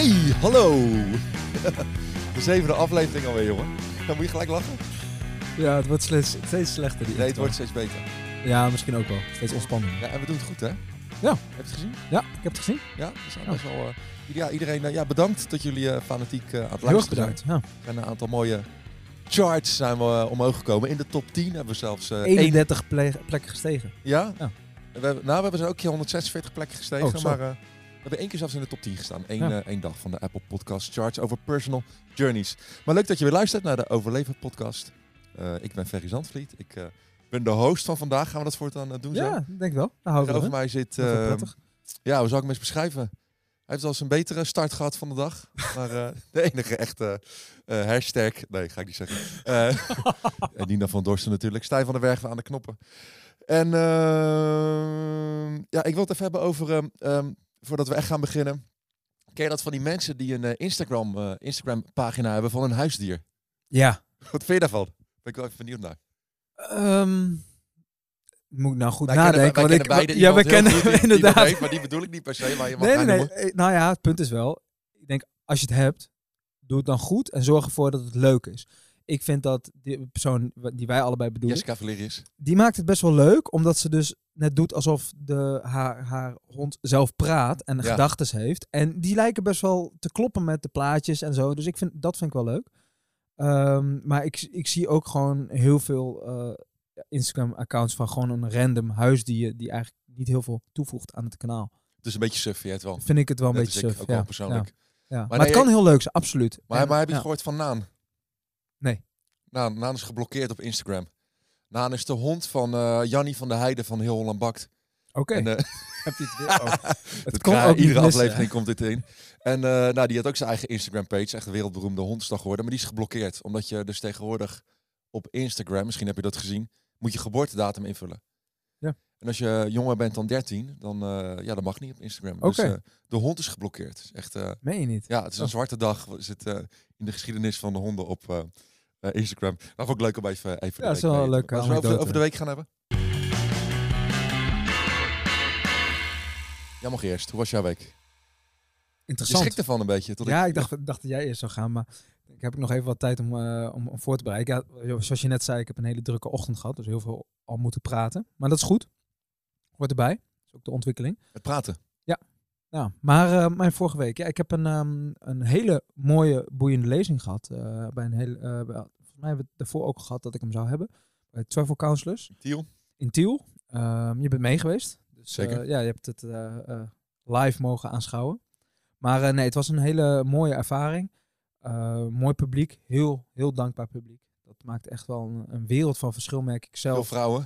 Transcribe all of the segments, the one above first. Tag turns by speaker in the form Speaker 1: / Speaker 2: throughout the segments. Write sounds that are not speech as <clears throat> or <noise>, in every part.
Speaker 1: Hey, hallo! <laughs> De zevende aflevering alweer, jongen. Dan moet je gelijk lachen.
Speaker 2: Ja, het wordt steeds, steeds slechter. Die
Speaker 1: Nee, het wordt steeds beter.
Speaker 2: Ja, misschien ook wel. Steeds ontspanning.
Speaker 1: Ja, en we doen het goed, hè?
Speaker 2: Ja.
Speaker 1: Heb je het gezien?
Speaker 2: Ja, ik heb het gezien.
Speaker 1: Ja, zijn
Speaker 2: Ja.
Speaker 1: best wel... eh, ja, iedereen, eh, ja, bedankt dat jullie eh, fanatiek aan het luisteren zijn.
Speaker 2: bedankt. Ja.
Speaker 1: Er zijn een aantal mooie charts zijn we omhoog gekomen. In de top 10 hebben we zelfs... eh, één-
Speaker 2: 31 ple- plekken gestegen.
Speaker 1: Ja?
Speaker 2: Ja.
Speaker 1: We hebben, nou, we hebben er ook een keer 146 plekken gestegen.
Speaker 2: Oh,
Speaker 1: maar we hebben één keer zelfs in de top 10 gestaan. Eén,
Speaker 2: Ja.
Speaker 1: eh, één dag van de Apple Podcast Charts over personal journeys. Maar leuk dat je weer luistert naar de Overleven podcast. Eh, ik ben Ferry Zandvliet. Ik eh, ben de host van vandaag. Gaan we dat voortaan doen zo?
Speaker 2: Ja, denk wel. Houden we van.
Speaker 1: mij zit... Eh,
Speaker 2: prettig.
Speaker 1: ja, hoe zou ik hem eens beschrijven? Hij heeft wel eens een betere start gehad van de dag. Maar <laughs> de enige echte eh, hashtag... Nee, ga ik niet zeggen. Eh, <laughs> en Nina van Dorsten natuurlijk. Stijn van der Werven aan de knoppen. En ehm, ja, ik wil het even hebben over... ehm, ehm, voordat we echt gaan beginnen. Ken je dat van die mensen die een eh, Instagram, eh, Instagram pagina hebben van een huisdier?
Speaker 2: Ja.
Speaker 1: Wat vind je daarvan? Ben ik wel even benieuwd naar.
Speaker 2: Ehm, moet ik nou goed
Speaker 1: Wij kennen-
Speaker 2: nadenken.
Speaker 1: wij
Speaker 2: want
Speaker 1: kennen
Speaker 2: ik, ja, we kennen
Speaker 1: goed die- <laughs> die dat
Speaker 2: inderdaad.
Speaker 1: maar die bedoel ik niet per se. Maar je mag
Speaker 2: nee, nee, nee.
Speaker 1: noemen.
Speaker 2: Nou ja, het punt is wel. Ik denk, als je het hebt, doe het dan goed en zorg ervoor dat het leuk is. Ik vind dat die persoon die wij allebei bedoelen,
Speaker 1: Jessica Valerius.
Speaker 2: die maakt het best wel leuk, omdat ze dus net doet alsof de, haar, haar hond zelf praat en
Speaker 1: Ja.
Speaker 2: gedachtes heeft. En die lijken best wel te kloppen met de plaatjes en zo. Dus ik vind, dat vind ik wel leuk. Ehm, maar ik, ik zie ook gewoon heel veel eh, Instagram-accounts van gewoon een random huisdier die eigenlijk niet heel veel toevoegt aan het kanaal.
Speaker 1: Dus een beetje suf, het wel.
Speaker 2: Vind ik het wel een
Speaker 1: Net
Speaker 2: beetje suf.
Speaker 1: ook
Speaker 2: ja.
Speaker 1: wel persoonlijk.
Speaker 2: Ja. Ja. Maar,
Speaker 1: nee,
Speaker 2: het kan heel leuk zijn, absoluut.
Speaker 1: Maar,
Speaker 2: En-
Speaker 1: maar heb je het gehoord van Naan?
Speaker 2: Nee.
Speaker 1: Naan, Naan is geblokkeerd op Instagram. Naan is de hond van eh Jannie van der Heijden van Heel Holland Bakt.
Speaker 2: Oké,
Speaker 1: eh, <laughs>
Speaker 2: heb je het weer? Oh. <laughs>
Speaker 1: het
Speaker 2: ook
Speaker 1: iedere
Speaker 2: missen,
Speaker 1: aflevering komt dit in. En eh, nou, die had ook zijn eigen Instagram-page. Echt een wereldberoemde hondsdag geworden. Maar die is geblokkeerd. Omdat je dus tegenwoordig op Instagram, misschien heb je dat gezien, moet je geboortedatum invullen.
Speaker 2: Ja.
Speaker 1: En als je jonger bent dan 13, dan, ja, dat mag niet op Instagram. Dus de hond is geblokkeerd. Is echt...
Speaker 2: Meen je niet?
Speaker 1: Ja, het is een
Speaker 2: Oh.
Speaker 1: zwarte dag. Is het in de geschiedenis van de honden op eh, eh, Instagram. Nou, ook leuk om even, even de
Speaker 2: Ja, is
Speaker 1: week
Speaker 2: wel
Speaker 1: we over,
Speaker 2: anekdote.
Speaker 1: over de week gaan hebben. Jij mag eerst. Hoe was jouw week? Je
Speaker 2: Interessant.
Speaker 1: schrikt ervan een beetje. Tot
Speaker 2: ja, ik dacht, ik dacht dat jij eerst zou gaan, maar ik heb nog even wat tijd om, eh, om, om voor te bereiden. Ja, zoals je net zei, ik heb een hele drukke ochtend gehad, dus heel veel al moeten praten. Maar dat is goed. Hoort erbij. Dat is ook de ontwikkeling.
Speaker 1: Het praten.
Speaker 2: Ja, maar eh, mijn vorige week, ja, ik heb een, ehm, een hele mooie, boeiende lezing gehad. eh, bij een hele, eh, bij- volgens mij hebben we het daarvoor ook gehad dat ik hem zou hebben. Bij Travel Counselors
Speaker 1: Tiel.
Speaker 2: in Tiel. Ehm, je bent mee geweest. Dus,
Speaker 1: Zeker.
Speaker 2: eh, ja, je hebt het eh, eh, live mogen aanschouwen. Maar eh, nee, het was een hele mooie ervaring. Eh, mooi publiek. Heel, heel dankbaar publiek. Dat maakt echt wel een, een wereld van verschil, merk ik
Speaker 1: Veel
Speaker 2: zelf.
Speaker 1: vrouwen.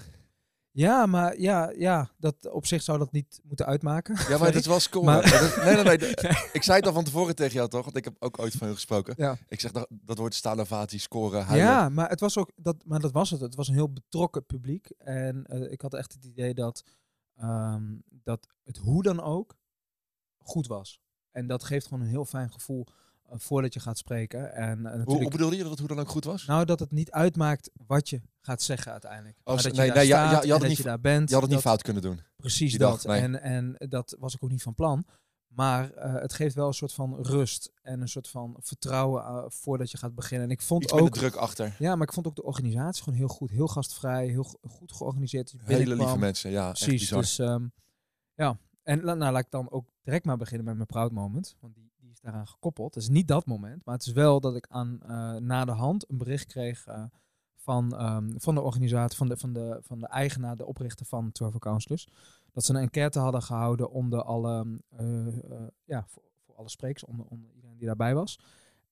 Speaker 2: Ja, maar ja, ja dat, op zich zou dat niet moeten uitmaken.
Speaker 1: Ja, maar <laughs> dat was cool.
Speaker 2: Maar-
Speaker 1: nee, nee, nee. <laughs> Ik zei het al van tevoren tegen jou, toch? Want ik heb ook ooit van je gesproken.
Speaker 2: Ja.
Speaker 1: Ik zeg, dat, dat wordt staan ovatie, scoren, huilen.
Speaker 2: Ja, maar het was ook dat, maar dat was het. Het was een heel betrokken publiek. En eh, ik had echt het idee dat, ehm, dat het hoe dan ook goed was. En dat geeft gewoon een heel fijn gevoel eh, voordat je gaat spreken. En eh,
Speaker 1: Hoe,
Speaker 2: natuurlijk,
Speaker 1: hoe bedoelde je dat het hoe dan ook goed was?
Speaker 2: nou, dat het niet uitmaakt wat je gaat zeggen uiteindelijk.
Speaker 1: Oh,
Speaker 2: maar dat je
Speaker 1: nee,
Speaker 2: daar
Speaker 1: nee, ja, je had het niet
Speaker 2: je daar bent.
Speaker 1: Je had het niet
Speaker 2: dat-
Speaker 1: fout kunnen doen.
Speaker 2: Precies
Speaker 1: die
Speaker 2: dat.
Speaker 1: dag, nee.
Speaker 2: En, en dat was ik ook niet van plan. Maar eh, het geeft wel een soort van rust en een soort van vertrouwen eh, voordat je gaat beginnen. En ik vond
Speaker 1: Iets
Speaker 2: ook
Speaker 1: druk achter.
Speaker 2: ja, maar ik vond ook de organisatie gewoon heel goed. Heel gastvrij, heel go- goed georganiseerd. Dus
Speaker 1: Hele lieve mensen. Ja, echt
Speaker 2: Precies,
Speaker 1: bizar.
Speaker 2: dus ehm, ja. En nou, laat ik dan ook direct maar beginnen met mijn proud moment. Want die, die is daaraan gekoppeld. Het is niet dat moment, maar het is wel dat ik aan eh, na de hand een bericht kreeg van, ehm, van de organisatie, van de, van, de, van de eigenaar, de oprichter van Travel Counselors. Dat ze een enquête hadden gehouden onder alle, eh, eh, ja, voor, alle sprekers, onder, onder iedereen die daarbij was.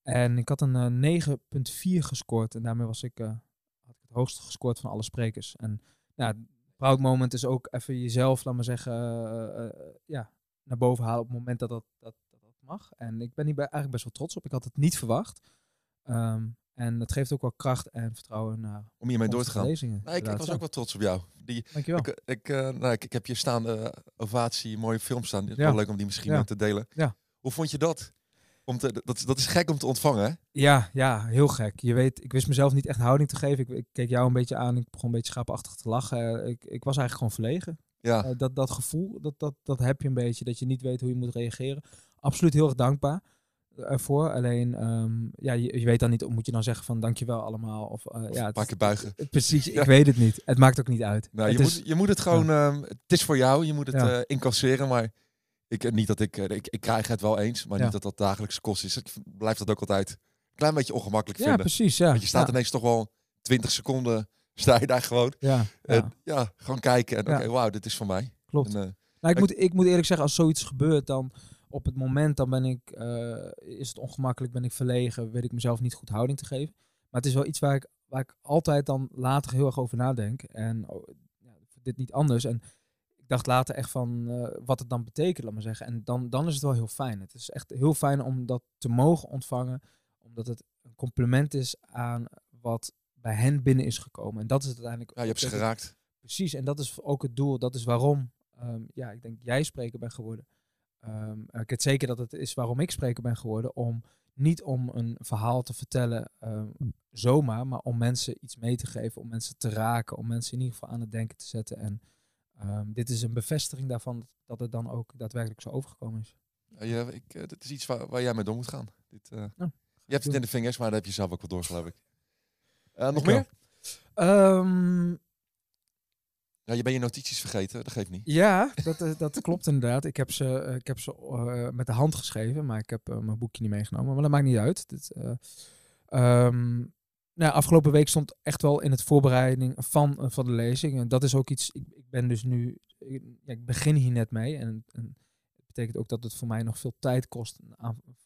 Speaker 2: En ik had een eh, 9,4 gescoord. En daarmee was ik, eh, had ik het hoogste gescoord van alle sprekers. En ja, proud moment is ook even jezelf, laat maar zeggen, eh, eh, ja, naar boven halen op het moment dat dat, dat, mag. En ik ben hier eigenlijk best wel trots op. Ik had het niet verwacht. Ehm, en het geeft ook wel kracht en vertrouwen naar
Speaker 1: Om hiermee door te gaan.
Speaker 2: lezingen.
Speaker 1: Nee, ik, ik was ook wel trots op jou. Die,
Speaker 2: Dankjewel.
Speaker 1: ik, ik, eh, nou, ik, ik heb je staande eh, ovatie, mooie film staan. Het is
Speaker 2: Ja.
Speaker 1: wel leuk om die misschien
Speaker 2: Ja.
Speaker 1: te delen.
Speaker 2: Ja.
Speaker 1: Hoe vond je dat? Om te, dat, is- dat is gek om te ontvangen, hè?
Speaker 2: Ja, ja, heel gek. Je weet, ik wist mezelf niet echt houding te geven. Ik, ik keek jou een beetje aan. Ik begon een beetje schaapachtig te lachen. Eh, Ik, ik was eigenlijk gewoon verlegen.
Speaker 1: Ja.
Speaker 2: Dat, dat gevoel, dat, dat, dat heb je een beetje. Dat je niet weet hoe je moet reageren. Absoluut heel erg dankbaar. Ervoor. Alleen, ehm, ja, je, je weet dan niet, moet je dan zeggen van dankjewel allemaal? Of, eh,
Speaker 1: Of
Speaker 2: ja,
Speaker 1: een
Speaker 2: het-
Speaker 1: paar keer buigen.
Speaker 2: het- precies,
Speaker 1: Ja. <laughs>
Speaker 2: ik weet het niet. Het maakt ook niet uit.
Speaker 1: Nou,
Speaker 2: het
Speaker 1: je,
Speaker 2: is,
Speaker 1: moet, je moet het gewoon, ehm, het is voor jou, je moet het
Speaker 2: Ja.
Speaker 1: eh, incasseren, maar ik, eh, niet dat ik, eh, ik, ik krijg het wel eens, maar
Speaker 2: Ja.
Speaker 1: niet dat dat dagelijkse kost is. Ik blijf dat ook altijd een klein beetje ongemakkelijk
Speaker 2: ja,
Speaker 1: vinden.
Speaker 2: precies. Ja,
Speaker 1: Want je staat
Speaker 2: ja,
Speaker 1: ineens toch wel 20 seconden, <laughs> sta je daar gewoon.
Speaker 2: ja, ja,
Speaker 1: En ja, gewoon kijken en
Speaker 2: Ja.
Speaker 1: oké, wauw, dit is van mij.
Speaker 2: klopt.
Speaker 1: En, eh,
Speaker 2: Nou, Ik- moet, ik moet eerlijk zeggen, als zoiets gebeurt, dan op het moment dan ben ik, eh, is het ongemakkelijk, ben ik verlegen, weet ik mezelf niet goed houding te geven. Maar het is wel iets waar ik, waar ik altijd dan later heel erg over nadenk. En oh, ja, dit niet anders. En ik dacht later echt van eh, wat het dan betekent, laat maar zeggen. En dan, dan is het wel heel fijn. Het is echt heel fijn om dat te mogen ontvangen, omdat het een compliment is aan wat bij hen binnen is gekomen. En dat is het uiteindelijk.
Speaker 1: ja, je hebt ze geraakt.
Speaker 2: Precies, en dat is ook het doel. Dat is waarom, ehm, ja, ik denk jij spreker ben geworden. Ehm, ik weet zeker dat het is waarom ik spreker ben geworden. Om niet om een verhaal te vertellen ehm, zomaar, maar om mensen iets mee te geven, om mensen te raken, om mensen in ieder geval aan het denken te zetten. En ehm, dit is een bevestiging daarvan dat het dan ook daadwerkelijk zo overgekomen is.
Speaker 1: Ja, ik, eh, dit is iets waar, waar jij mee door moet gaan. Dit, eh,
Speaker 2: Ja,
Speaker 1: je hebt het in de vingers, maar daar heb je zelf ook wel door, geloof ik. Eh, nog meer? Ja, je bent je notities vergeten, dat geeft niet.
Speaker 2: Ja, dat, eh, dat klopt inderdaad. Ik heb ze, eh, ik heb ze eh, met de hand geschreven, maar ik heb mijn boekje niet meegenomen. Maar dat maakt niet uit. Dit, eh, ehm, nou, afgelopen week stond echt wel in het voorbereiding van, van de lezing. En dat is ook iets, ik, ik ben dus nu, ik, ik begin hier net mee. En, en het betekent ook dat het voor mij nog veel tijd kost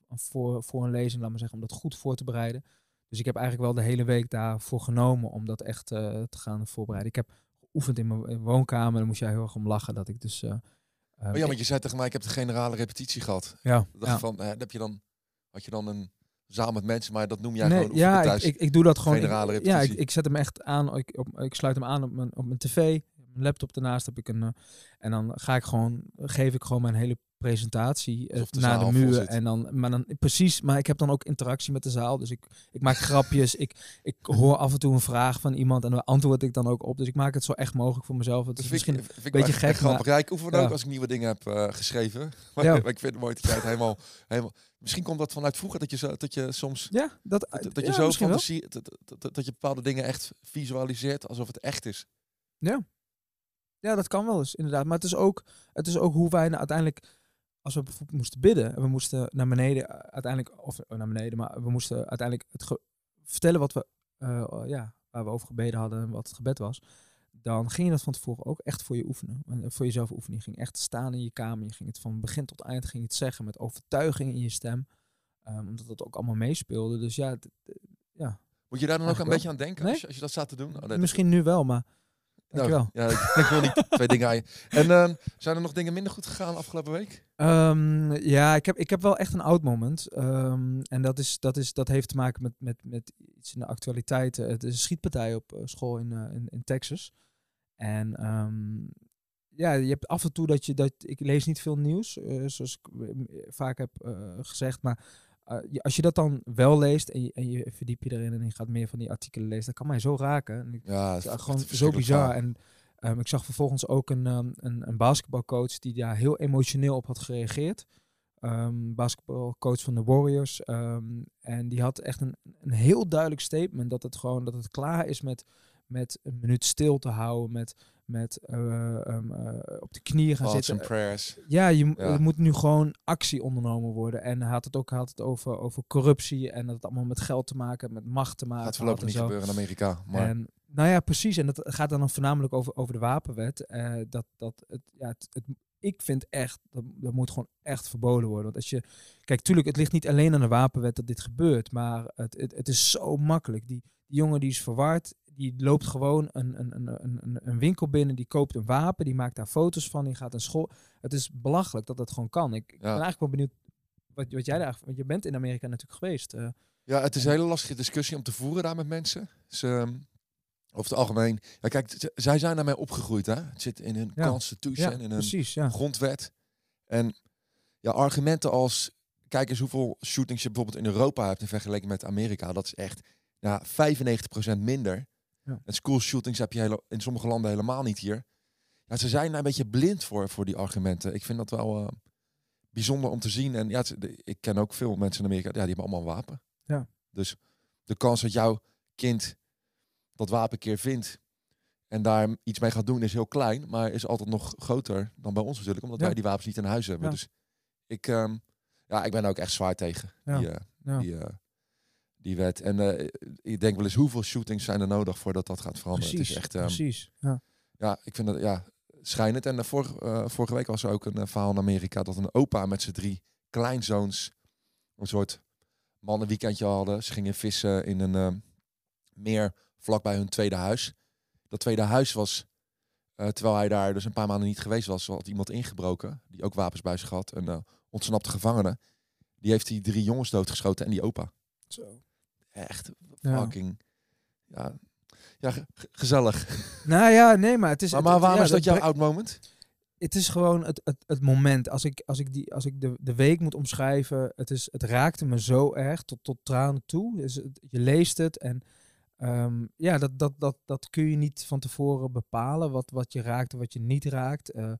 Speaker 2: voor, voor een lezing, laat maar zeggen, om dat goed voor te bereiden. Dus ik heb eigenlijk wel de hele week daarvoor genomen om dat echt te gaan voorbereiden. Ik heb geoefend in mijn woonkamer. Daar moest jij heel erg om lachen dat ik dus... eh,
Speaker 1: Oh ja, want je zei tegen mij, ik heb de generale repetitie gehad.
Speaker 2: ja,
Speaker 1: dacht
Speaker 2: ja.
Speaker 1: van, heb je dan, had je dan een zaal met mensen, maar dat noem jij
Speaker 2: nee,
Speaker 1: gewoon
Speaker 2: ja,
Speaker 1: thuis.
Speaker 2: ik, ik doe dat gewoon.
Speaker 1: Generale
Speaker 2: ik, ja, ik, ik zet hem echt aan. Ik, op, ik sluit hem aan op mijn, op mijn tv. Mijn laptop ernaast heb ik een. eh, en dan ga ik gewoon, geef ik gewoon mijn hele presentatie
Speaker 1: Alsof de
Speaker 2: naar de muur. En dan, maar dan precies, maar ik heb dan ook interactie met de zaal. Dus ik, ik maak grapjes. Ik, ik hoor af en toe een vraag van iemand en daar antwoord ik dan ook op. Dus ik maak het zo echt mogelijk voor mezelf. Het is
Speaker 1: ik,
Speaker 2: misschien.
Speaker 1: ik
Speaker 2: beetje gek,
Speaker 1: echt grappig. Ja, ik oefen
Speaker 2: ja.
Speaker 1: ook als ik nieuwe dingen heb eh, geschreven. <laughs> Maar,
Speaker 2: Ja.
Speaker 1: maar ik vind het mooi dat jij het helemaal, helemaal... Misschien komt dat vanuit vroeger, dat je, zo, dat je soms...
Speaker 2: Ja, dat,
Speaker 1: Dat, dat
Speaker 2: ja,
Speaker 1: je zo fantasie... Dat, dat, dat, je bepaalde dingen echt visualiseert alsof het echt is.
Speaker 2: Ja, dat kan wel eens, inderdaad. Maar het is ook, het is ook hoe wij nou uiteindelijk, als we bijvoorbeeld moesten bidden, en we moesten naar beneden eh, uiteindelijk, of eh, naar beneden, maar we moesten uiteindelijk het vertellen wat we, eh, ja, waar we over gebeden hadden en wat het gebed was. Dan ging je dat van tevoren ook echt voor je oefenen. En Voor jezelf oefenen. Je ging echt staan in je kamer. Je ging het van begin tot eind ging je het zeggen met overtuiging in je stem. Ehm, omdat dat ook allemaal meespeelde. Dus ja, het-
Speaker 1: Moet je daar dan ook een beetje aan denken
Speaker 2: Nee.
Speaker 1: als, je, als je dat staat te doen? Oh,
Speaker 2: misschien nu wel, maar
Speaker 1: nou, ja, ik, wil niet twee dingen aan je. En ehm, zijn er nog dingen minder goed gegaan afgelopen week?
Speaker 2: Ehm, ja, ik heb, ik heb wel echt een oud moment. Ehm, en dat, is, dat, is, dat heeft te maken met, met, met iets in de actualiteit. Eh, Het is een schietpartij op eh, school in, eh, in, in Texas. En ja, je hebt af en toe dat je dat. Ik lees niet veel nieuws, zoals ik vaak heb gezegd. Maar eh, als je dat dan wel leest en je, en je verdiep je erin en je gaat meer van die artikelen lezen, dat kan mij zo raken. En ik
Speaker 1: Ja, het is
Speaker 2: gewoon zo bizar. En ehm, ik zag vervolgens ook een, ehm, een, een basketbalcoach die daar heel emotioneel op had gereageerd. Ehm, basketbalcoach van de Warriors. en die had echt een, een heel duidelijk statement dat het gewoon dat het klaar is met, met een minuut stil te houden. Met, met eh, ehm, eh, op de knieën gaan
Speaker 1: Thoughts
Speaker 2: zitten.
Speaker 1: prayers.
Speaker 2: Ja, je,
Speaker 1: Ja.
Speaker 2: er moet nu gewoon actie ondernomen worden. En hij had het ook had het over, over corruptie en dat het allemaal met geld te maken, met macht te maken.
Speaker 1: Gaat voorlopig niet
Speaker 2: zo.
Speaker 1: gebeuren in Amerika. Maar
Speaker 2: En, nou ja, precies. En dat gaat dan voornamelijk over, over de wapenwet. eh, dat, dat het, ja, het, het- ik vind echt, dat, dat moet gewoon echt verboden worden. Want als je, kijk, tuurlijk, het ligt niet alleen aan de wapenwet dat dit gebeurt, maar het, het, het is zo makkelijk. Die, die jongen die is verward, die loopt gewoon een, een, een, een, een- een winkel binnen, die koopt een wapen, die maakt daar foto's van, die gaat naar school. Het is belachelijk dat dat gewoon kan. Ik, ik ben eigenlijk wel benieuwd wat, wat jij daar, want je bent in Amerika natuurlijk geweest. eh.
Speaker 1: ja, het is een hele lastige discussie om te voeren daar met mensen. Dus, ehm, over het algemeen... Ja, kijk, zij zijn daarmee opgegroeid, hè. Het zit in hun
Speaker 2: Ja.
Speaker 1: constitution,
Speaker 2: ja,
Speaker 1: in hun
Speaker 2: precies, ja.
Speaker 1: grondwet. En ja, argumenten als... Kijk eens hoeveel shootings je bijvoorbeeld in Europa hebt in vergelijking met Amerika. Dat is echt ja, 95% minder.
Speaker 2: Ja.
Speaker 1: En school shootings heb je hele, in sommige landen helemaal niet hier. Ja, ze zijn daar een beetje blind voor, voor die argumenten. Ik vind dat wel eh, bijzonder om te zien. En ja, het- de- ik ken ook veel mensen in Amerika, ja, die hebben allemaal een wapen.
Speaker 2: Ja.
Speaker 1: Dus de kans dat jouw kind dat wapen keer vindt en daar iets mee gaat doen is heel klein, maar is altijd nog groter dan bij ons natuurlijk, omdat
Speaker 2: Ja.
Speaker 1: wij die wapens niet in huis hebben.
Speaker 2: Ja.
Speaker 1: Dus ik, ehm, ja, ik ben ook echt zwaar tegen
Speaker 2: Ja.
Speaker 1: die, eh, die, eh, die wet. En eh, ik denk wel eens hoeveel shootings zijn er nodig voordat dat gaat veranderen.
Speaker 2: Precies,
Speaker 1: Het is echt, ehm,
Speaker 2: precies. Ja.
Speaker 1: ja, ik vind dat ja, schijnend. En eh, vorige, eh, vorige week was er ook een verhaal in Amerika dat een opa met zijn drie kleinzoons een soort mannenweekendje hadden. Ze gingen vissen in een eh, meer vlakbij hun tweede huis. Dat tweede huis was, terwijl hij daar dus een paar maanden niet geweest was, had iemand ingebroken die ook wapens bij zich had. Een ontsnapte gevangene. Die heeft die drie jongens doodgeschoten en die opa.
Speaker 2: Zo.
Speaker 1: Echt fucking, ja, ja ge- ge- gezellig. <laughs>
Speaker 2: Nou ja, nee, maar het is...
Speaker 1: Maar,
Speaker 2: het-
Speaker 1: maar waarom
Speaker 2: ja,
Speaker 1: is dat jouw oud moment?
Speaker 2: het is gewoon het, het, het moment. Als ik, als ik, die, als ik de, de week moet omschrijven, het, is, het raakte me zo erg tot, tot tranen toe. Dus het- je leest het en ehm, ja, dat, dat, dat, dat kun je niet van tevoren bepalen. Wat, wat je raakt en wat je niet raakt. Eh,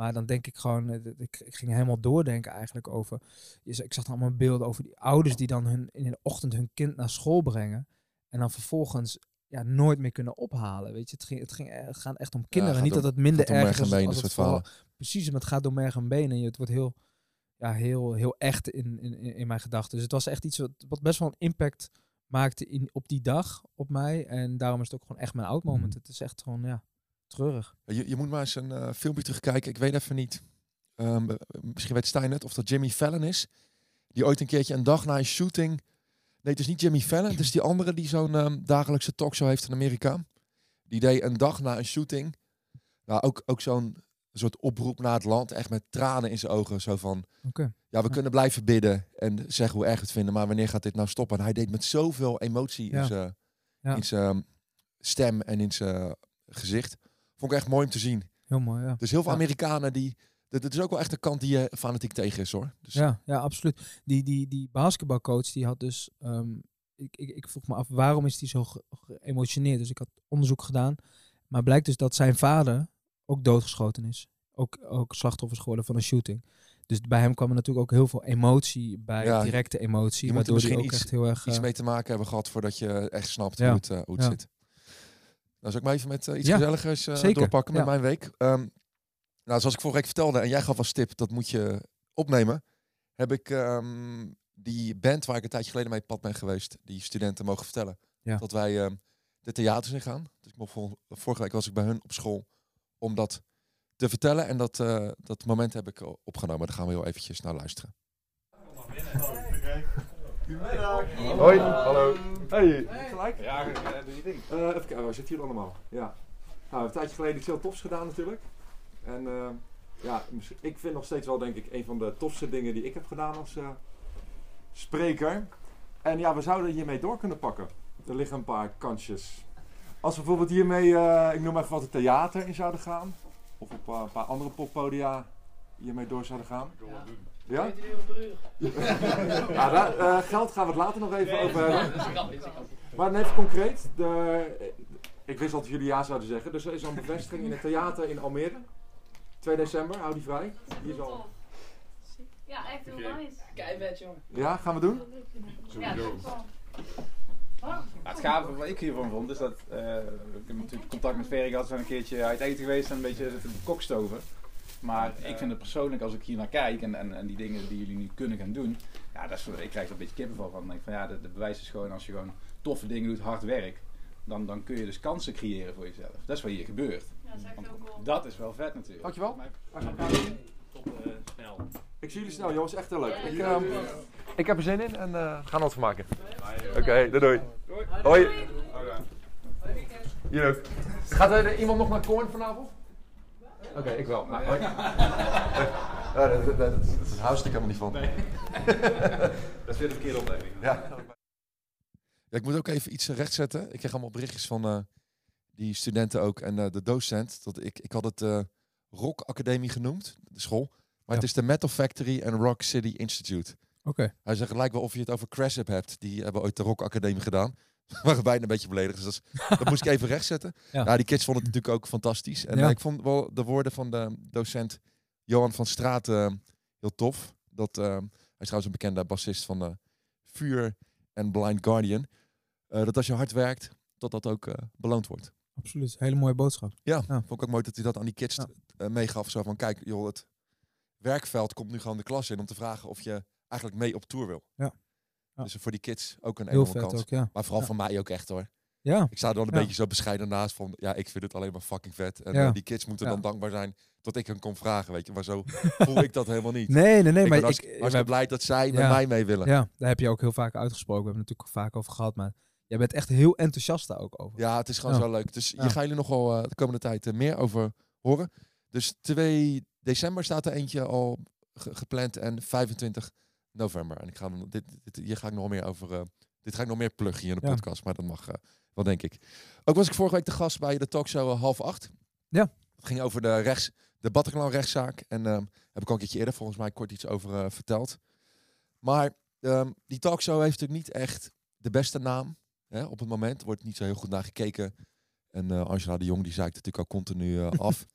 Speaker 2: maar dan denk ik gewoon, eh, ik, ik ging helemaal doordenken eigenlijk over. Ik zag dan allemaal beelden over die ouders die dan hun, in de ochtend hun kind naar school brengen. En dan vervolgens ja, nooit meer kunnen ophalen. Weet je, het, ging, het, ging, eh, het gaat echt om kinderen. niet
Speaker 1: om-
Speaker 2: dat het minder erg is
Speaker 1: en been,
Speaker 2: als het
Speaker 1: soort
Speaker 2: vooral-. Precies, maar het gaat door merg en been. En je- het wordt heel, ja, heel, heel echt in, in, in mijn gedachten. Dus het was echt iets wat, wat best wel een impact maakte in, op die dag op mij. En daarom is het ook gewoon echt mijn oud
Speaker 1: Mm.
Speaker 2: moment. Het is echt gewoon, ja, treurig.
Speaker 1: Je, je moet maar eens een eh, filmpje terugkijken. Ik weet even niet. ehm, eh, misschien weet Stijn het. Of dat Jimmy Fallon is. Die ooit een keertje een dag na een shooting... Nee, het is niet Jimmy Fallon. Het is die andere die zo'n ehm, dagelijkse talkshow heeft in Amerika. Die deed een dag na een shooting... Nou, ook, ook zo'n soort oproep naar het land. Echt met tranen in zijn ogen. Zo van... Ja, we
Speaker 2: Ja.
Speaker 1: kunnen blijven bidden en zeggen hoe erg het vinden. Maar wanneer gaat dit nou stoppen? En hij deed met zoveel emotie
Speaker 2: Ja.
Speaker 1: in zijn
Speaker 2: Ja.
Speaker 1: in zijn stem en in zijn gezicht. Vond ik echt mooi om te zien.
Speaker 2: Heel mooi, ja.
Speaker 1: Dus heel veel
Speaker 2: Ja.
Speaker 1: Amerikanen die... Dat, dat is ook wel echt een kant die je fanatiek tegen is hoor. Dus
Speaker 2: Ja, ja, absoluut. Die, die, die basketbalcoach die had dus. ehm, ik, ik, ik vroeg me af waarom is die zo ge- geëmotioneerd. Dus ik had onderzoek gedaan. Maar blijkt dus dat zijn vader ook doodgeschoten is. Ook, ook slachtoffers geworden van een shooting. Dus bij hem kwam er natuurlijk ook heel veel emotie bij,
Speaker 1: Ja,
Speaker 2: directe emotie.
Speaker 1: je moet er
Speaker 2: waardoor
Speaker 1: misschien
Speaker 2: ook
Speaker 1: iets-
Speaker 2: echt heel erg.
Speaker 1: iets
Speaker 2: eh,
Speaker 1: mee te maken hebben gehad voordat je echt snapt
Speaker 2: Ja.
Speaker 1: hoe het, eh, hoe het
Speaker 2: Ja.
Speaker 1: zit. Nou, zal ik maar even met eh, iets
Speaker 2: Ja,
Speaker 1: gezelligers
Speaker 2: zeker.
Speaker 1: doorpakken met
Speaker 2: Ja.
Speaker 1: mijn week. Ehm, nou, zoals ik vorige week vertelde en jij gaf als tip, dat moet je opnemen. Heb ik ehm, die band waar ik een tijdje geleden mee op pad ben geweest, die studenten mogen vertellen,
Speaker 2: Ja.
Speaker 1: dat wij ehm, de theaters in gaan. Dus ik mocht vol- vorige week was ik bij hun op school om dat te vertellen. En dat, eh, dat moment heb ik opgenomen. Daar gaan we heel eventjes naar luisteren. Hoi, hallo. Hey. Gelijk?
Speaker 3: Ja, doe je ding.
Speaker 1: Eh, even kijken, waar zitten jullie allemaal? Ja. Nou, een tijdje geleden iets heel tofs gedaan natuurlijk. En eh, ja, misschien- ik vind nog steeds wel denk ik een van de tofste dingen die ik heb gedaan als eh, spreker. En ja, we zouden hiermee door kunnen pakken. Er liggen een paar kansjes. Als we bijvoorbeeld hiermee, eh, ik noem even wat, het theater in zouden gaan. Of op een paar andere poppodia hiermee door zouden gaan. Ja? <laughs> ja daar, eh, geld gaan we het later nog even over hebben. Maar even concreet. De, ik wist al dat jullie ja zouden zeggen. Dus er is al een bevestiging in het theater in Almere. 2 december, hou die vrij. Die is al...
Speaker 4: Ja, echt heel nice.
Speaker 5: Keivet, jongen.
Speaker 1: Ja, gaan we doen?
Speaker 4: Ja.
Speaker 3: Ja, het gave wat ik hiervan vond is dat eh, ik heb natuurlijk contact met Ferry gehad, we zijn een keertje uit eten geweest en een beetje zitten kokstoven. Maar ik vind het persoonlijk, als ik hier naar kijk en, en, en die dingen die jullie nu kunnen gaan doen, ja, dat is, ik krijg er een beetje kippenvel van. Ik denk van ja, de, de bewijs is gewoon als je gewoon toffe dingen doet, hard werk, dan, dan kun je dus kansen creëren voor jezelf. Dat is wat hier gebeurt.
Speaker 4: Ja, dat is echt heel cool.
Speaker 3: dat is wel vet natuurlijk.
Speaker 1: Dankjewel.
Speaker 3: Maar-
Speaker 1: Ik zie jullie snel, jongens. Echt heel leuk. Ik, ehm, ik heb er zin in en eh, we gaan wat van maken. Oké, doei doei. Hoi. Hier ook. Gaat er iemand nog naar Korn vanavond? Oké, ik wel. Nou, hoi. Ja, <laughs> dat, dat, dat, dat hou ik helemaal niet van. <laughs>
Speaker 3: Dat is weer de verkeerde opleiding.
Speaker 1: Ja. ja, ik moet ook even iets rechtzetten. Ik kreeg allemaal berichtjes van eh, die studenten ook en eh, de docent. Dat ik, ik had het eh, Rock Academie genoemd, de school. Maar het is de Metal Factory en Rock City Institute.
Speaker 2: Oké.
Speaker 1: Hij zegt, het lijkt wel of je het over Craship hebt. Die hebben ooit de Rock Academie gedaan. <laughs> Waren bijna een beetje beledigd. Dus dat, dat moest ik even rechtzetten. <laughs>
Speaker 2: Ja.
Speaker 1: Ja. die kids vonden het natuurlijk ook fantastisch. En
Speaker 2: Ja.
Speaker 1: eh, ik vond wel de woorden van de docent Johan van Straat eh, heel tof. Dat, ehm, hij is trouwens een bekende bassist van eh Vuur en Blind Guardian. Eh, dat als je hard werkt, dat dat ook eh, beloond wordt.
Speaker 2: Absoluut. Hele mooie boodschap.
Speaker 1: Ja,
Speaker 2: Ja.
Speaker 1: vond ik ook mooi dat hij dat aan die kids eh, meegaf. Zo van, kijk joh, het werkveld komt nu gewoon de klas in om te vragen of je eigenlijk mee op tour wil.
Speaker 2: Ja. Ja.
Speaker 1: Dus voor die kids ook een
Speaker 2: Heel vet
Speaker 1: kans.
Speaker 2: ook, ja.
Speaker 1: Maar vooral
Speaker 2: Ja.
Speaker 1: voor mij ook echt hoor.
Speaker 2: Ja,
Speaker 1: Ik sta er wel een
Speaker 2: Ja.
Speaker 1: beetje zo bescheiden naast van, ja, ik vind het alleen maar fucking vet. En
Speaker 2: Ja.
Speaker 1: eh, die kids moeten
Speaker 2: Ja.
Speaker 1: dan dankbaar zijn dat ik hen kon vragen, weet je. Maar zo <laughs> voel ik dat helemaal niet.
Speaker 2: nee, nee, nee.
Speaker 1: ik
Speaker 2: maar
Speaker 1: ben hartst-
Speaker 2: ik, hebben-
Speaker 1: blij dat zij met
Speaker 2: Ja.
Speaker 1: mij mee willen. Ja.
Speaker 2: ja, daar heb je ook heel vaak uitgesproken. We hebben het natuurlijk vaak over gehad. Maar jij bent echt heel enthousiast daar ook over.
Speaker 1: het is gewoon
Speaker 2: Ja.
Speaker 1: zo leuk. Dus
Speaker 2: Ja.
Speaker 1: hier gaan jullie nog wel eh, de komende tijd eh, meer over horen. Dus 2 december staat er eentje al ge- gepland en 25 november. En ik ga dit, dit, hier ga ik nog meer over. eh, dit ga ik nog meer pluggen hier in de
Speaker 2: Ja.
Speaker 1: podcast, maar dat mag eh, wel, denk ik. Ook was ik vorige week de gast bij de talkshow eh, half acht.
Speaker 2: Ja.
Speaker 1: Het ging over de rechts, de Bataclan rechtszaak. En ehm, heb ik al een keertje eerder volgens mij kort iets over verteld. Maar ehm, die talkshow heeft natuurlijk niet echt de beste naam. Hè, op het moment wordt niet zo heel goed naar gekeken. En eh, Angela de Jong die zei natuurlijk al continu <laughs> af.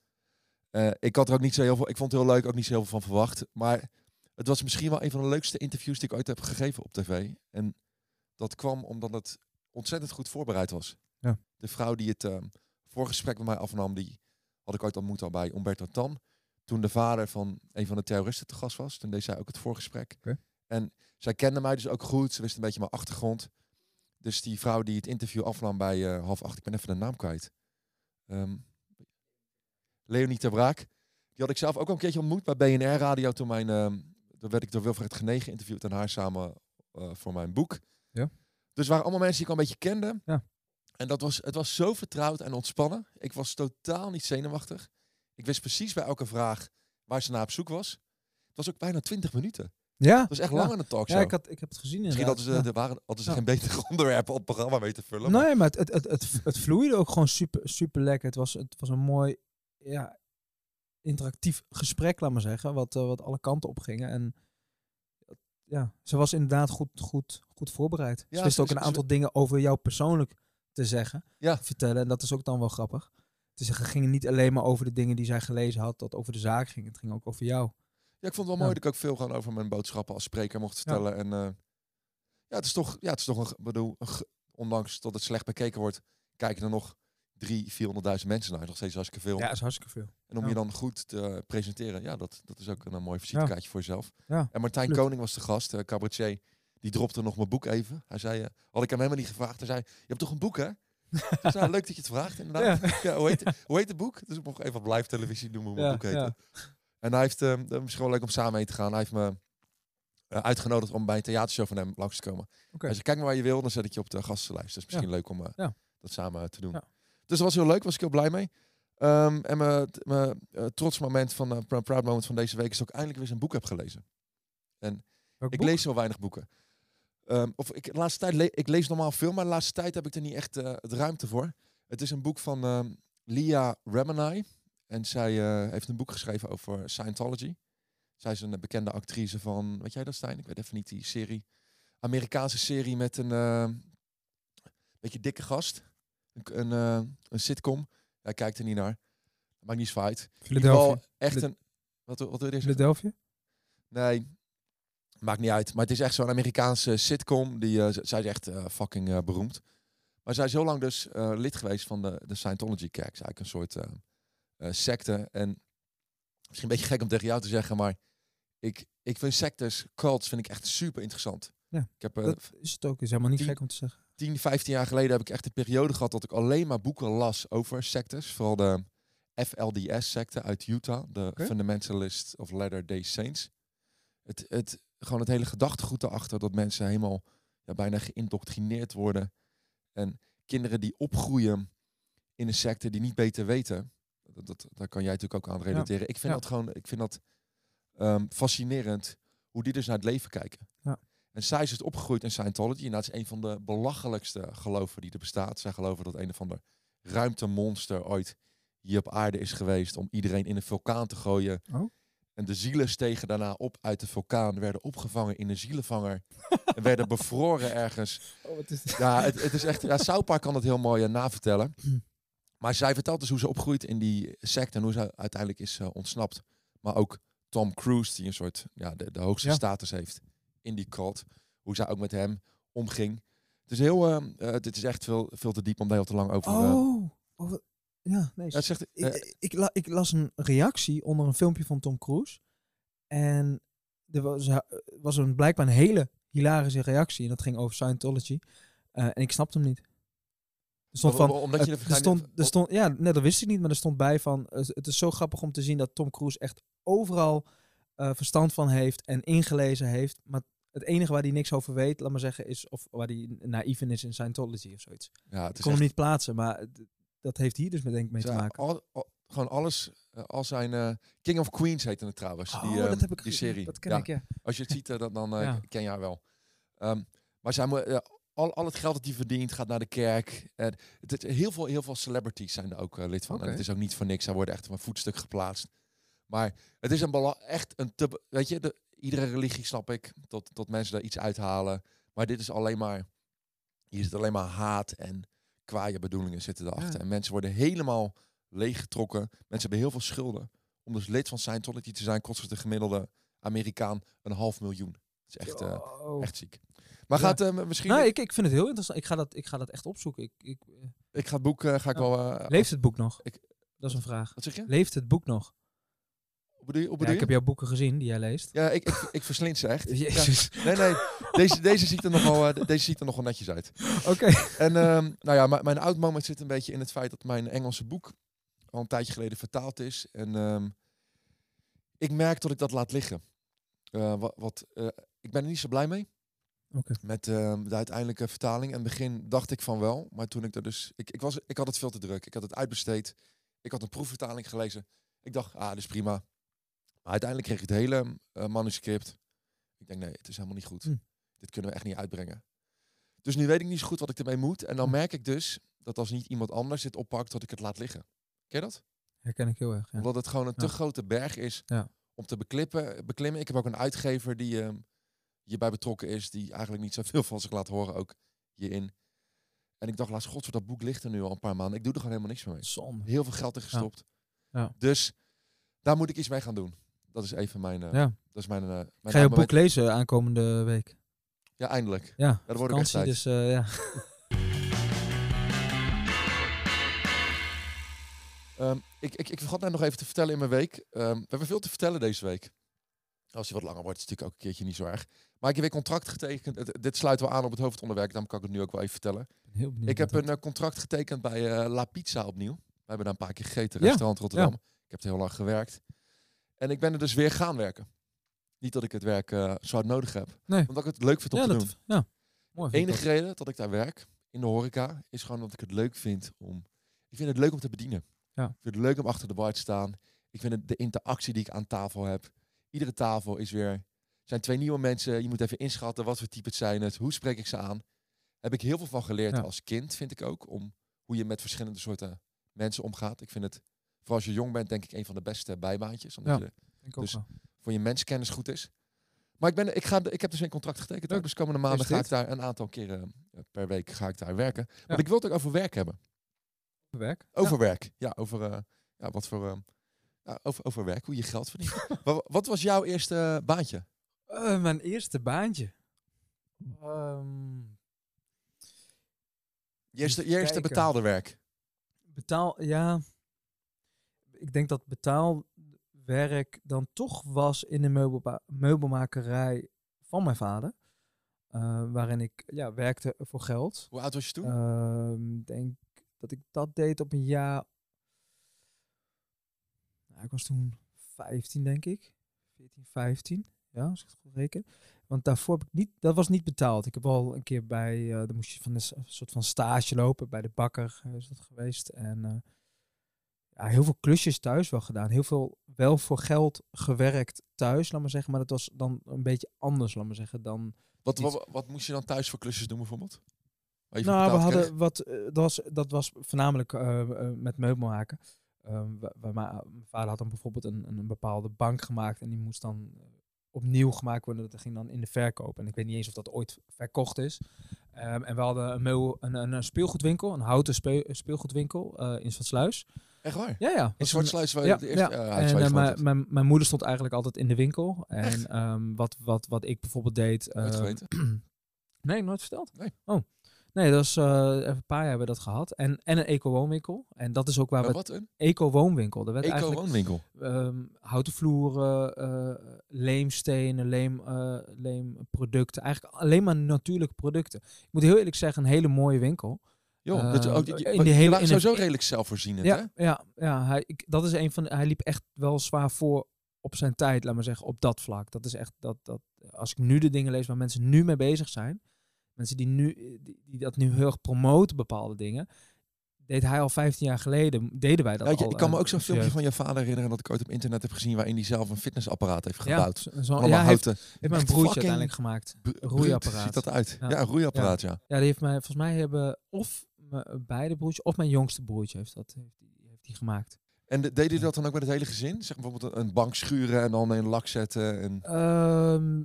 Speaker 1: Ik had er ook niet zo heel veel. Ik vond het heel leuk, ook niet zo heel veel van verwacht. Maar het was misschien wel een van de leukste interviews die ik ooit heb gegeven op tv. En dat kwam omdat het ontzettend goed voorbereid was.
Speaker 2: Ja.
Speaker 1: De vrouw die het eh, voorgesprek met mij afnam, die had ik ooit ontmoet al bij Umberto Tan. Toen de vader van een van de terroristen te gast was. Toen deed zij ook het voorgesprek. En zij kende mij dus ook goed. Ze wist een beetje mijn achtergrond. Dus die vrouw die het interview afnam bij eh, half acht, ik ben even de naam kwijt. Ehm Leonie ter Braak. Die had ik zelf ook al een keertje ontmoet bij BNR Radio. Toen mijn, ehm toen werd ik door Wilfred Genegen geïnterviewd en haar samen eh, voor mijn boek.
Speaker 2: Ja.
Speaker 1: Dus waren allemaal mensen die ik al een beetje kende.
Speaker 2: Ja.
Speaker 1: En dat was, het was zo vertrouwd en ontspannen. Ik was totaal niet zenuwachtig. Ik wist precies bij elke vraag waar ze naar op zoek was. Het was ook bijna 20 minuten.
Speaker 2: Ja,
Speaker 1: Het was echt
Speaker 2: Ja.
Speaker 1: lang aan de talkshow.
Speaker 2: ja ik, had, ik heb het gezien
Speaker 1: Misschien hadden ze,
Speaker 2: Ja.
Speaker 1: er waren, hadden ze
Speaker 2: Ja.
Speaker 1: geen betere <laughs> onderwerpen op het programma mee te vullen.
Speaker 2: Nee, maar het, het, het, het, het vloeide ook gewoon super, super lekker. Het was, het was een mooi, ja, interactief gesprek, laat maar zeggen, wat, eh, wat alle kanten op gingen. En ja, ze was inderdaad goed, goed, goed voorbereid.
Speaker 1: Ja,
Speaker 2: ze wist ook een aantal dingen over jou persoonlijk te zeggen,
Speaker 1: Ja.
Speaker 2: te vertellen. En dat is ook dan wel grappig. Dus het ging niet alleen maar over de dingen die zij gelezen had, dat over de zaak ging. Het ging ook over jou.
Speaker 1: Ja, ik vond het wel
Speaker 2: Ja.
Speaker 1: mooi dat ik ook veel gewoon over mijn boodschappen als spreker mocht vertellen. En eh, ja, het is toch, ja, het is toch een, bedoel, een ondanks dat het slecht bekeken wordt, kijken er nog drie, 400.000 mensen naar. Nog steeds hartstikke veel.
Speaker 2: Ja, is hartstikke veel.
Speaker 1: En om
Speaker 2: ja.
Speaker 1: je dan goed te presenteren, ja, dat, dat is ook een, eh, mooi visitekaartje voor jezelf.
Speaker 2: Ja,
Speaker 1: En Martijn
Speaker 2: absoluut.
Speaker 1: Koning was de gast, eh, cabaretier. Die dropte nog mijn boek even. Hij zei, eh, had ik hem helemaal niet gevraagd. Hij zei, je hebt toch een boek, hè? Ik <laughs> zei, leuk dat je het vraagt, inderdaad. Ja. hoe, heet, hoe heet het boek? Dus ik mocht even op live televisie noemen hoe mijn boek heette. En hij heeft, dat is misschien wel leuk om samen mee te gaan. Hij heeft me uitgenodigd om bij een theatershow van hem langs te komen.
Speaker 2: Oké.
Speaker 1: Hij zei, kijk maar waar je wil, dan zet ik je op de gastenlijst. Dus misschien leuk om dat samen te doen. Dus dat was heel leuk, was ik heel blij mee. Ehm, en mijn mijn, eh, trots moment van Pr- Proud Moment van deze week is dat ik eindelijk weer eens een boek heb gelezen.
Speaker 2: Welk
Speaker 1: Ik
Speaker 2: boek?
Speaker 1: lees zo weinig boeken. Ehm, of ik, de laatste tijd le ik lees normaal veel, maar de laatste tijd heb ik er niet echt eh, het ruimte voor. Het is een boek van ehm Lia Remini. En zij heeft een boek geschreven over Scientology. Zij is een bekende actrice van, weet jij dat Stijn? Ik weet even niet die serie. Amerikaanse serie met een beetje dikke gast. Een, een, eh, een sitcom. Hij kijkt er niet naar. Maakt niet zo uit.
Speaker 2: Philadelphia.
Speaker 1: echt een... Wat, wat wil je?
Speaker 2: Philadelphia?
Speaker 1: Nee, maakt niet uit. Maar het is echt zo'n Amerikaanse sitcom. Die, z- zij is echt eh, fucking beroemd. Maar zij is heel lang dus lid geweest van de, de Scientology-kerk. is eigenlijk een soort secte. En misschien een beetje gek om tegen jou te zeggen, maar ik, ik vind sectes, cults, vind ik echt super interessant.
Speaker 2: Ja,
Speaker 1: ik heb eh,
Speaker 2: Dat is het ook. Is helemaal niet gek om te zeggen.
Speaker 1: 10, 15 jaar geleden heb ik echt een periode gehad dat ik alleen maar boeken las over sectes. Vooral de FLDS-secte uit Utah, de
Speaker 2: Oké.
Speaker 1: Fundamentalist of Latter-day Saints. Het, het, gewoon het hele gedachtegoed erachter dat mensen helemaal ja, bijna geïndoctrineerd worden. En kinderen die opgroeien in een secte die niet beter weten. Dat, dat, daar kan jij natuurlijk ook aan relateren. Ik vind
Speaker 2: Ja.
Speaker 1: dat gewoon ik vind dat, ehm, fascinerend hoe die dus naar het leven kijken.
Speaker 2: Ja.
Speaker 1: En zij is dus opgegroeid in Scientology. En dat is een van de belachelijkste geloven die er bestaat. Zij geloven dat een of ander ruimtemonster ooit hier op aarde is geweest om iedereen in een vulkaan te gooien.
Speaker 2: Oh.
Speaker 1: En de zielen stegen daarna op uit de vulkaan, werden opgevangen in een zielenvanger en werden bevroren ergens. <laughs>
Speaker 2: Oh, wat is dit?
Speaker 1: Ja, het, het is echt. Ja, Park kan het heel mooi eh, navertellen. <clears throat> Maar zij vertelt dus hoe ze opgroeit in die sect en hoe ze uiteindelijk is eh, ontsnapt. Maar ook Tom Cruise, die een soort ja, de, de hoogste
Speaker 2: Ja.
Speaker 1: status heeft in die cult. Hoe zij ook met hem omging. Het is heel, ehm, eh, dit is echt veel, veel te diep om daar heel te lang over. eh,
Speaker 2: Oh, ja, nee.
Speaker 1: ja, zegt, eh,
Speaker 2: ik, ik, la- ik las een reactie onder een filmpje van Tom Cruise. En er was, was een, blijkbaar een hele hilarische reactie. En dat ging over Scientology. En ik snapte hem niet. Er stond van,
Speaker 1: omdat je
Speaker 2: er stond, er stond, ja, nee, dat wist ik niet, maar er stond bij van, het is zo grappig om te zien dat Tom Cruise echt overal verstand van heeft en ingelezen heeft. Maar het enige waar hij niks over weet, laat maar zeggen, is of waar hij naïef in is in Scientology of zoiets.
Speaker 1: ja, het
Speaker 2: Ik
Speaker 1: is
Speaker 2: kon
Speaker 1: echt,
Speaker 2: hem niet plaatsen, maar dat heeft hier dus met, denk ik mee te maken.
Speaker 1: al- al- gewoon alles, eh, al zijn eh, King of Queens heette het trouwens. die,
Speaker 2: oh,
Speaker 1: ehm,
Speaker 2: dat heb ik
Speaker 1: die serie.
Speaker 2: Dat ken
Speaker 1: ja,
Speaker 2: ik, ja.
Speaker 1: Als je het ziet, eh, dan, dan ken je haar wel. Ehm, maar zij moet, eh, al, al het geld dat hij verdient gaat naar de kerk. En het, het- heel, veel, heel veel celebrities zijn er ook lid van. En het is ook niet voor niks. Zij worden echt op een voetstuk geplaatst. Maar het is een echt een te, weet je, de, iedere religie snap ik, tot, tot mensen daar iets uithalen. Maar dit is alleen maar, hier zit alleen maar haat en kwaaie bedoelingen zitten erachter.
Speaker 2: Ja.
Speaker 1: En mensen worden helemaal leeggetrokken. Mensen hebben heel veel schulden. Om dus lid van Scientology te zijn, kost het de gemiddelde Amerikaan een half miljoen. Dat is echt, eh, echt ziek. Maar
Speaker 2: Ja.
Speaker 1: gaat eh, misschien...
Speaker 2: Nou,
Speaker 1: ik,
Speaker 2: ik, ik vind het heel interessant. Ik ga dat, ik ga dat echt opzoeken. Ik, ik, eh,
Speaker 1: ga het boek ga ik
Speaker 2: Ja.
Speaker 1: wel...
Speaker 2: leeft het boek nog?
Speaker 1: ik-
Speaker 2: dat is een vraag.
Speaker 1: Wat zeg je?
Speaker 2: Leeft het boek nog?
Speaker 1: Bedoel je?
Speaker 2: Ja, ik heb jouw boeken gezien die jij leest.
Speaker 1: Ja, ik, ik, ik verslind ze echt. <laughs> Ja.
Speaker 2: Jezus.
Speaker 1: Nee, nee. Deze, deze, ziet er nog wel, eh, deze ziet er nog wel netjes uit.
Speaker 2: Oké.
Speaker 1: En ehm, nou ja, mijn- mijn oud moment zit een beetje in het feit dat mijn Engelse boek al een tijdje geleden vertaald is. En ehm, ik merk dat ik dat laat liggen. Eh, wat, wat, eh, ik ben er niet zo blij mee. Met ehm, de uiteindelijke vertaling. In het begin dacht ik van wel. Maar toen ik er dus... Ik, ik, was, ik had het veel te druk. Ik had het uitbesteed. Ik had een proefvertaling gelezen. Ik dacht, ah, dat is prima. Maar uiteindelijk kreeg ik het hele eh, manuscript. Ik denk, nee, het is helemaal niet goed.
Speaker 2: Hm.
Speaker 1: Dit kunnen we echt niet uitbrengen. Dus nu weet ik niet zo goed wat ik ermee moet. En dan
Speaker 2: Hm.
Speaker 1: merk ik dus dat als niet iemand anders dit oppakt, dat ik het laat liggen. Ken je dat?
Speaker 2: Herken ik heel erg. Ja.
Speaker 1: Omdat het gewoon een te grote berg is
Speaker 2: Ja.
Speaker 1: om te beklippen, beklimmen. Ik heb ook een uitgever die ehm, hierbij betrokken is, die eigenlijk niet zoveel van zich laat horen, ook hierin. En ik dacht, laatst, god, dat boek ligt er nu al een paar maanden. Ik doe er gewoon helemaal niks meer mee. Heel veel geld in gestopt.
Speaker 2: Ja.
Speaker 1: Dus daar moet ik iets mee gaan doen. Dat is even mijn...
Speaker 2: Ja.
Speaker 1: Dat is mijn, eh mijn
Speaker 2: ga je
Speaker 1: moment.
Speaker 2: boek lezen aankomende week.
Speaker 1: Ja, eindelijk.
Speaker 2: Ja,
Speaker 1: daar word ik echt
Speaker 2: vakantie,
Speaker 1: tijd.
Speaker 2: dus eh, ja. <laughs>
Speaker 1: Ehm, ik, ik, ik vergat net nog even te vertellen in mijn week. Ehm, we hebben veel te vertellen deze week. Als je wat langer wordt, is het natuurlijk ook een keertje niet zo erg. Maar ik heb weer contract getekend. Het- dit sluit wel aan op het hoofdonderwerp, daarom kan ik het nu ook wel even vertellen.
Speaker 2: Heel benieuwd
Speaker 1: Ik heb een contract getekend bij La Pizza opnieuw. We hebben daar een paar keer gegeten,
Speaker 2: Ja,
Speaker 1: restaurant Rotterdam. Ik heb er heel lang gewerkt. En ik ben er dus weer gaan werken. Niet dat ik het werk eh, zo hard nodig heb.
Speaker 2: Nee.
Speaker 1: Omdat ik het leuk vind om
Speaker 2: ja,
Speaker 1: te
Speaker 2: dat,
Speaker 1: doen.
Speaker 2: ja. Mooi.
Speaker 1: De enige reden dat ik daar werk, in de horeca, is gewoon dat ik het leuk vind om... Ik vind het leuk om te bedienen.
Speaker 2: Ja.
Speaker 1: Ik vind het leuk om achter de bar te staan. Ik vind het de interactie die ik aan tafel heb. Iedere tafel is weer... zijn twee nieuwe mensen. Je moet even inschatten wat voor type het zijn het. Hoe spreek ik ze aan? Heb ik heel veel van geleerd
Speaker 2: Ja.
Speaker 1: als kind, vind ik ook. Om hoe je met verschillende soorten mensen omgaat. Ik vind het, vooral als je jong bent, denk ik een van de beste bijbaantjes. Omdat
Speaker 2: Ja.
Speaker 1: je dus-
Speaker 2: wel.
Speaker 1: voor je menskennis goed is. Maar ik, ben, ik, ga, ik heb dus een contract getekend. ook. Dus komende maanden ga ik daar een aantal keren eh, per week ga ik daar werken.
Speaker 2: Ja.
Speaker 1: Want ik wil het ook over werk hebben.
Speaker 2: Werk.
Speaker 1: Over werk. Ja, over, eh, ja, wat voor, eh, ja, over, over werk, hoe je geld verdient. <laughs> wat, wat was jouw eerste baantje?
Speaker 2: Eh, mijn eerste baantje. Ehm,
Speaker 1: Je eerste, je eerste betaalde werk?
Speaker 2: betaal, ja. Ik denk dat betaalwerk dan toch was in de meubelba- meubelmakerij van mijn vader. Eh, waarin ik ja, werkte voor geld.
Speaker 1: Hoe oud was je toen?
Speaker 2: Ehm, Ik denk dat ik dat deed op een jaar. Nou, ik was toen 15, denk ik. 14, 15. Ja, als ik het goed reken. Want daarvoor heb ik niet, dat was niet betaald. Ik heb al een keer bij, eh dan moest je van een soort van stage lopen bij de bakker, eh, is dat geweest. En ja, heel veel klusjes thuis wel gedaan. Heel veel wel voor geld gewerkt thuis, laat maar zeggen. Maar dat was dan een beetje anders, laat maar zeggen, dan
Speaker 1: wat,
Speaker 2: iets-
Speaker 1: wat, wat moest je dan thuis voor klusjes doen bijvoorbeeld?
Speaker 2: Nou, we hadden wat. eh, dat, was, dat was voornamelijk eh, eh, met meubelmaken. Ehm, mijn vader had dan bijvoorbeeld een, een, bepaalde bank gemaakt en die moest dan opnieuw gemaakt worden. Dat ging dan in de verkoop. En ik weet niet eens of dat ooit verkocht is. Ehm, en we hadden een, meubel, een, een, speelgoedwinkel, een houten speel- speelgoedwinkel in Stadsluis.
Speaker 1: Echt waar?
Speaker 2: Ja, ja.
Speaker 1: In Zwartsluis waar je
Speaker 2: ja,
Speaker 1: de eerste...
Speaker 2: ja.
Speaker 1: ja,
Speaker 2: en eh, mijn, mijn, mijn moeder stond eigenlijk altijd in de winkel. En ehm, wat, wat, wat ik bijvoorbeeld deed...
Speaker 1: Geweten. <clears throat>
Speaker 2: nee, nooit verteld.
Speaker 1: Nee.
Speaker 2: Oh. Nee, dat is, eh, even een paar jaar hebben we dat gehad. En, en een eco-woonwinkel. En dat is ook waar we...
Speaker 1: wat een
Speaker 2: Eco-woonwinkel.
Speaker 1: Eco-woonwinkel.
Speaker 2: ehm, houten vloeren, eh, leemstenen, leem, eh, leemproducten. Eigenlijk alleen maar natuurlijke producten. Ik moet heel eerlijk zeggen, een hele mooie winkel.
Speaker 1: Joh, dat,
Speaker 2: Ehm,
Speaker 1: ook, die,
Speaker 2: in
Speaker 1: die,
Speaker 2: hele- in een-
Speaker 1: sowieso redelijk zelfvoorzienend, hè?
Speaker 2: Ja, ja, ja hij, ik, dat is een van. de- Hij liep echt wel zwaar voor op zijn tijd, laat maar zeggen, op dat vlak. Dat is echt dat, dat als ik nu de dingen lees waar mensen nu mee bezig zijn, mensen die nu die, die dat nu heel erg promoten bepaalde dingen, deed hij al 15 jaar geleden, deden wij dat
Speaker 1: Ja, ik,
Speaker 2: al.
Speaker 1: ik kan me
Speaker 2: eh,
Speaker 1: ook zo'n filmpje van je vader herinneren dat ik ooit op internet heb gezien waarin hij zelf een fitnessapparaat heeft gebouwd.
Speaker 2: Ja, zo- ja, hij heeft, heeft mijn broertje uiteindelijk gemaakt. roeiapparaat.
Speaker 1: Ziet dat uit? Ja,
Speaker 2: Ja.
Speaker 1: een roeiapparaat, ja.
Speaker 2: Ja, die heeft mij, volgens mij hebben of beide broertjes of mijn jongste broertje heeft dat heeft die, heeft die gemaakt.
Speaker 1: En de- deed hij dat dan ook met het hele gezin? Zeg bijvoorbeeld een bank schuren en dan in lak zetten. En...
Speaker 2: Ehm,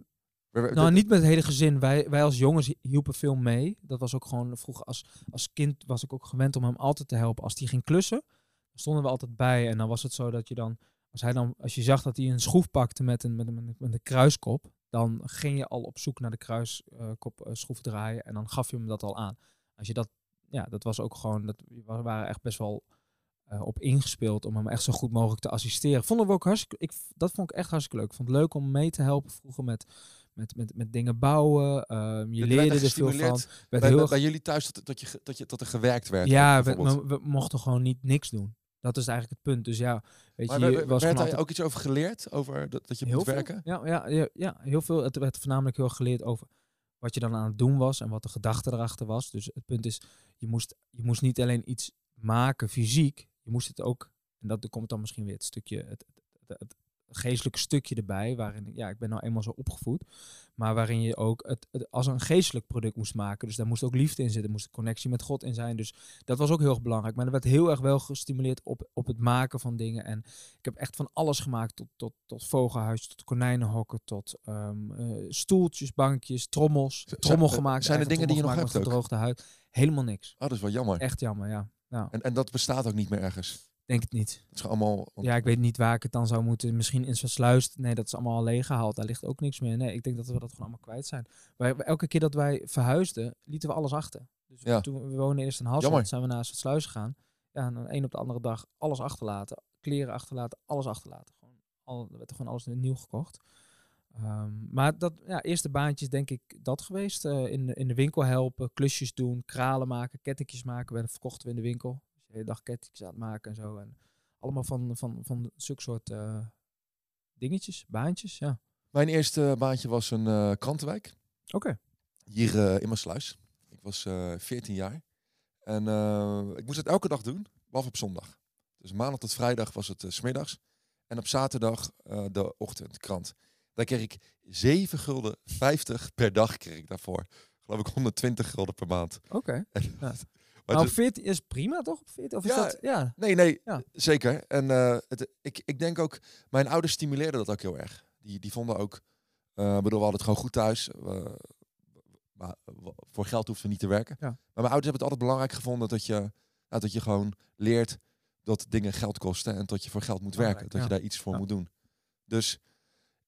Speaker 2: Nou, niet met het hele gezin. Wij, wij als jongens hielpen veel mee. Dat was ook gewoon vroeger als, als kind was ik ook gewend om hem altijd te helpen. Als hij ging klussen, dan stonden we altijd bij. En dan was het zo dat je dan, als hij dan, als je zag dat hij een schroef pakte met een, met een, met een, een kruiskop, dan ging je al op zoek naar de kruiskop eh, schroef draaien en dan gaf je hem dat al aan. Als je dat, ja, dat was ook gewoon, dat, we waren echt best wel eh, op ingespeeld om hem echt zo goed mogelijk te assisteren. Vonden we ook hartstikke, ik, dat vond ik echt hartstikke leuk. Ik vond het leuk om mee te helpen vroeger met, met, met, met dingen bouwen. Ehm, je leerde er veel van.
Speaker 1: bij,
Speaker 2: heel
Speaker 1: bij, jullie thuis dat, dat, je, dat, je, dat er gewerkt werd?
Speaker 2: ja, we, we, we mochten gewoon niet niks doen. Dat is eigenlijk het punt. Dus ja, weet
Speaker 1: Maar
Speaker 2: je, was
Speaker 1: werd
Speaker 2: altijd
Speaker 1: ook iets over geleerd? Over dat, dat je
Speaker 2: heel
Speaker 1: moet
Speaker 2: veel.
Speaker 1: werken?
Speaker 2: Ja, ja, ja, ja, heel veel. Het werd voornamelijk heel erg geleerd over wat je dan aan het doen was en wat de gedachte erachter was. Dus het punt is, je moest, je moest niet alleen iets maken fysiek, je moest het ook, en dat komt dan misschien weer het stukje, het, het, het, geestelijke stukje erbij, waarin, ja, ik ben nou eenmaal zo opgevoed, maar waarin je ook het, het als een geestelijk product moest maken. Dus daar moest ook liefde in zitten, er moest een connectie met God in zijn. Dus dat was ook heel erg belangrijk. Maar er werd heel erg wel gestimuleerd op, op het maken van dingen. En ik heb echt van alles gemaakt, tot, tot, tot vogelhuis, tot konijnenhokken, tot ehm, eh, stoeltjes, bankjes, trommels. Trommel
Speaker 1: zijn-
Speaker 2: gemaakt.
Speaker 1: zijn er dingen die je nog hebt
Speaker 2: gedroogde huid. Helemaal niks.
Speaker 1: Oh, dat is wel jammer.
Speaker 2: Echt jammer, ja. Nou,
Speaker 1: En, en dat bestaat ook niet meer ergens.
Speaker 2: Denk het niet.
Speaker 1: Het is allemaal...
Speaker 2: Ja, ik weet niet waar ik het dan zou moeten. Misschien in Zwartsluis. Nee, dat is allemaal al leeggehaald. Daar ligt ook niks meer. Nee, ik denk dat we dat gewoon allemaal kwijt zijn. Wij, elke keer dat wij verhuisden, lieten we alles achter. Dus
Speaker 1: Ja.
Speaker 2: toen we wonen eerst in. Hasselt, zijn we naar Zwartsluis gegaan. Ja, en dan een op de andere dag alles achterlaten. Kleren achterlaten, alles achterlaten. Gewoon, al, er werd gewoon alles nieuw gekocht. Ehm, maar dat ja, eerste baantjes denk ik dat geweest. Eh, in, de- in de winkel helpen, klusjes doen, kralen maken, kettingjes maken. We verkochten we in de winkel. De hele dag kettingjes aan het maken en zo. En allemaal van, van, van zulke soort eh, dingetjes, baantjes. Ja.
Speaker 1: Mijn eerste baantje was een eh, krantenwijk.
Speaker 2: Oké.
Speaker 1: Hier eh, in mijn sluis. Ik was eh 14 jaar. En ik moest het elke dag doen, behalve op zondag. Dus maandag tot vrijdag was het 's smiddags. En op zaterdag de ochtendkrant. Daar kreeg ik 7 gulden 50 per dag kreeg ik daarvoor. Geloof ik 120 gulden per maand.
Speaker 2: Oké. Ja. Nou,
Speaker 1: het-
Speaker 2: 14 is prima toch? Op 14? Of is
Speaker 1: Ja.
Speaker 2: dat? Ja.
Speaker 1: nee, nee,
Speaker 2: Ja.
Speaker 1: zeker. En eh, het, ik, ik denk ook, mijn ouders stimuleerden dat ook heel erg. Die, die vonden ook, eh bedoel, we hadden het gewoon goed thuis. We- maar voor geld hoefden we niet te werken.
Speaker 2: Ja.
Speaker 1: Maar mijn ouders hebben het altijd belangrijk gevonden dat je, dat je gewoon leert dat dingen geld kosten en dat je voor geld moet werken. Dat je daar iets voor moet doen. Dus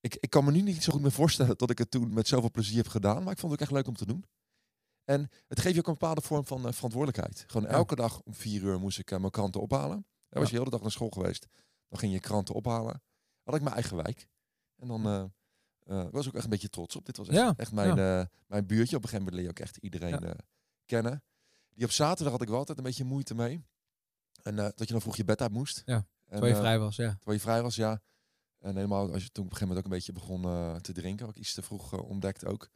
Speaker 1: ik, ik kan me nu niet zo goed meer voorstellen dat ik het toen met zoveel plezier heb gedaan. Maar ik vond het ook echt leuk om te doen. En het geeft je ook een bepaalde vorm van eh, verantwoordelijkheid. Gewoon
Speaker 2: Ja.
Speaker 1: elke dag om vier uur moest ik eh, mijn kranten ophalen. Dan was je de hele dag naar school geweest. Dan ging je kranten ophalen. Had ik mijn eigen wijk. En dan eh, was ik ook echt een beetje trots op. Dit was echt,
Speaker 2: Ja,
Speaker 1: echt mijn, mijn buurtje. Op een gegeven moment leer je ook echt iedereen kennen. Die op zaterdag had ik wel altijd een beetje moeite mee. En dat je dan vroeg je bed uit moest.
Speaker 2: Ja, Terwijl je vrij was, ja.
Speaker 1: Terwijl je vrij was, ja. En helemaal als je toen op een gegeven moment ook een beetje begon te drinken. Wat ik iets te vroeg ontdekt ook.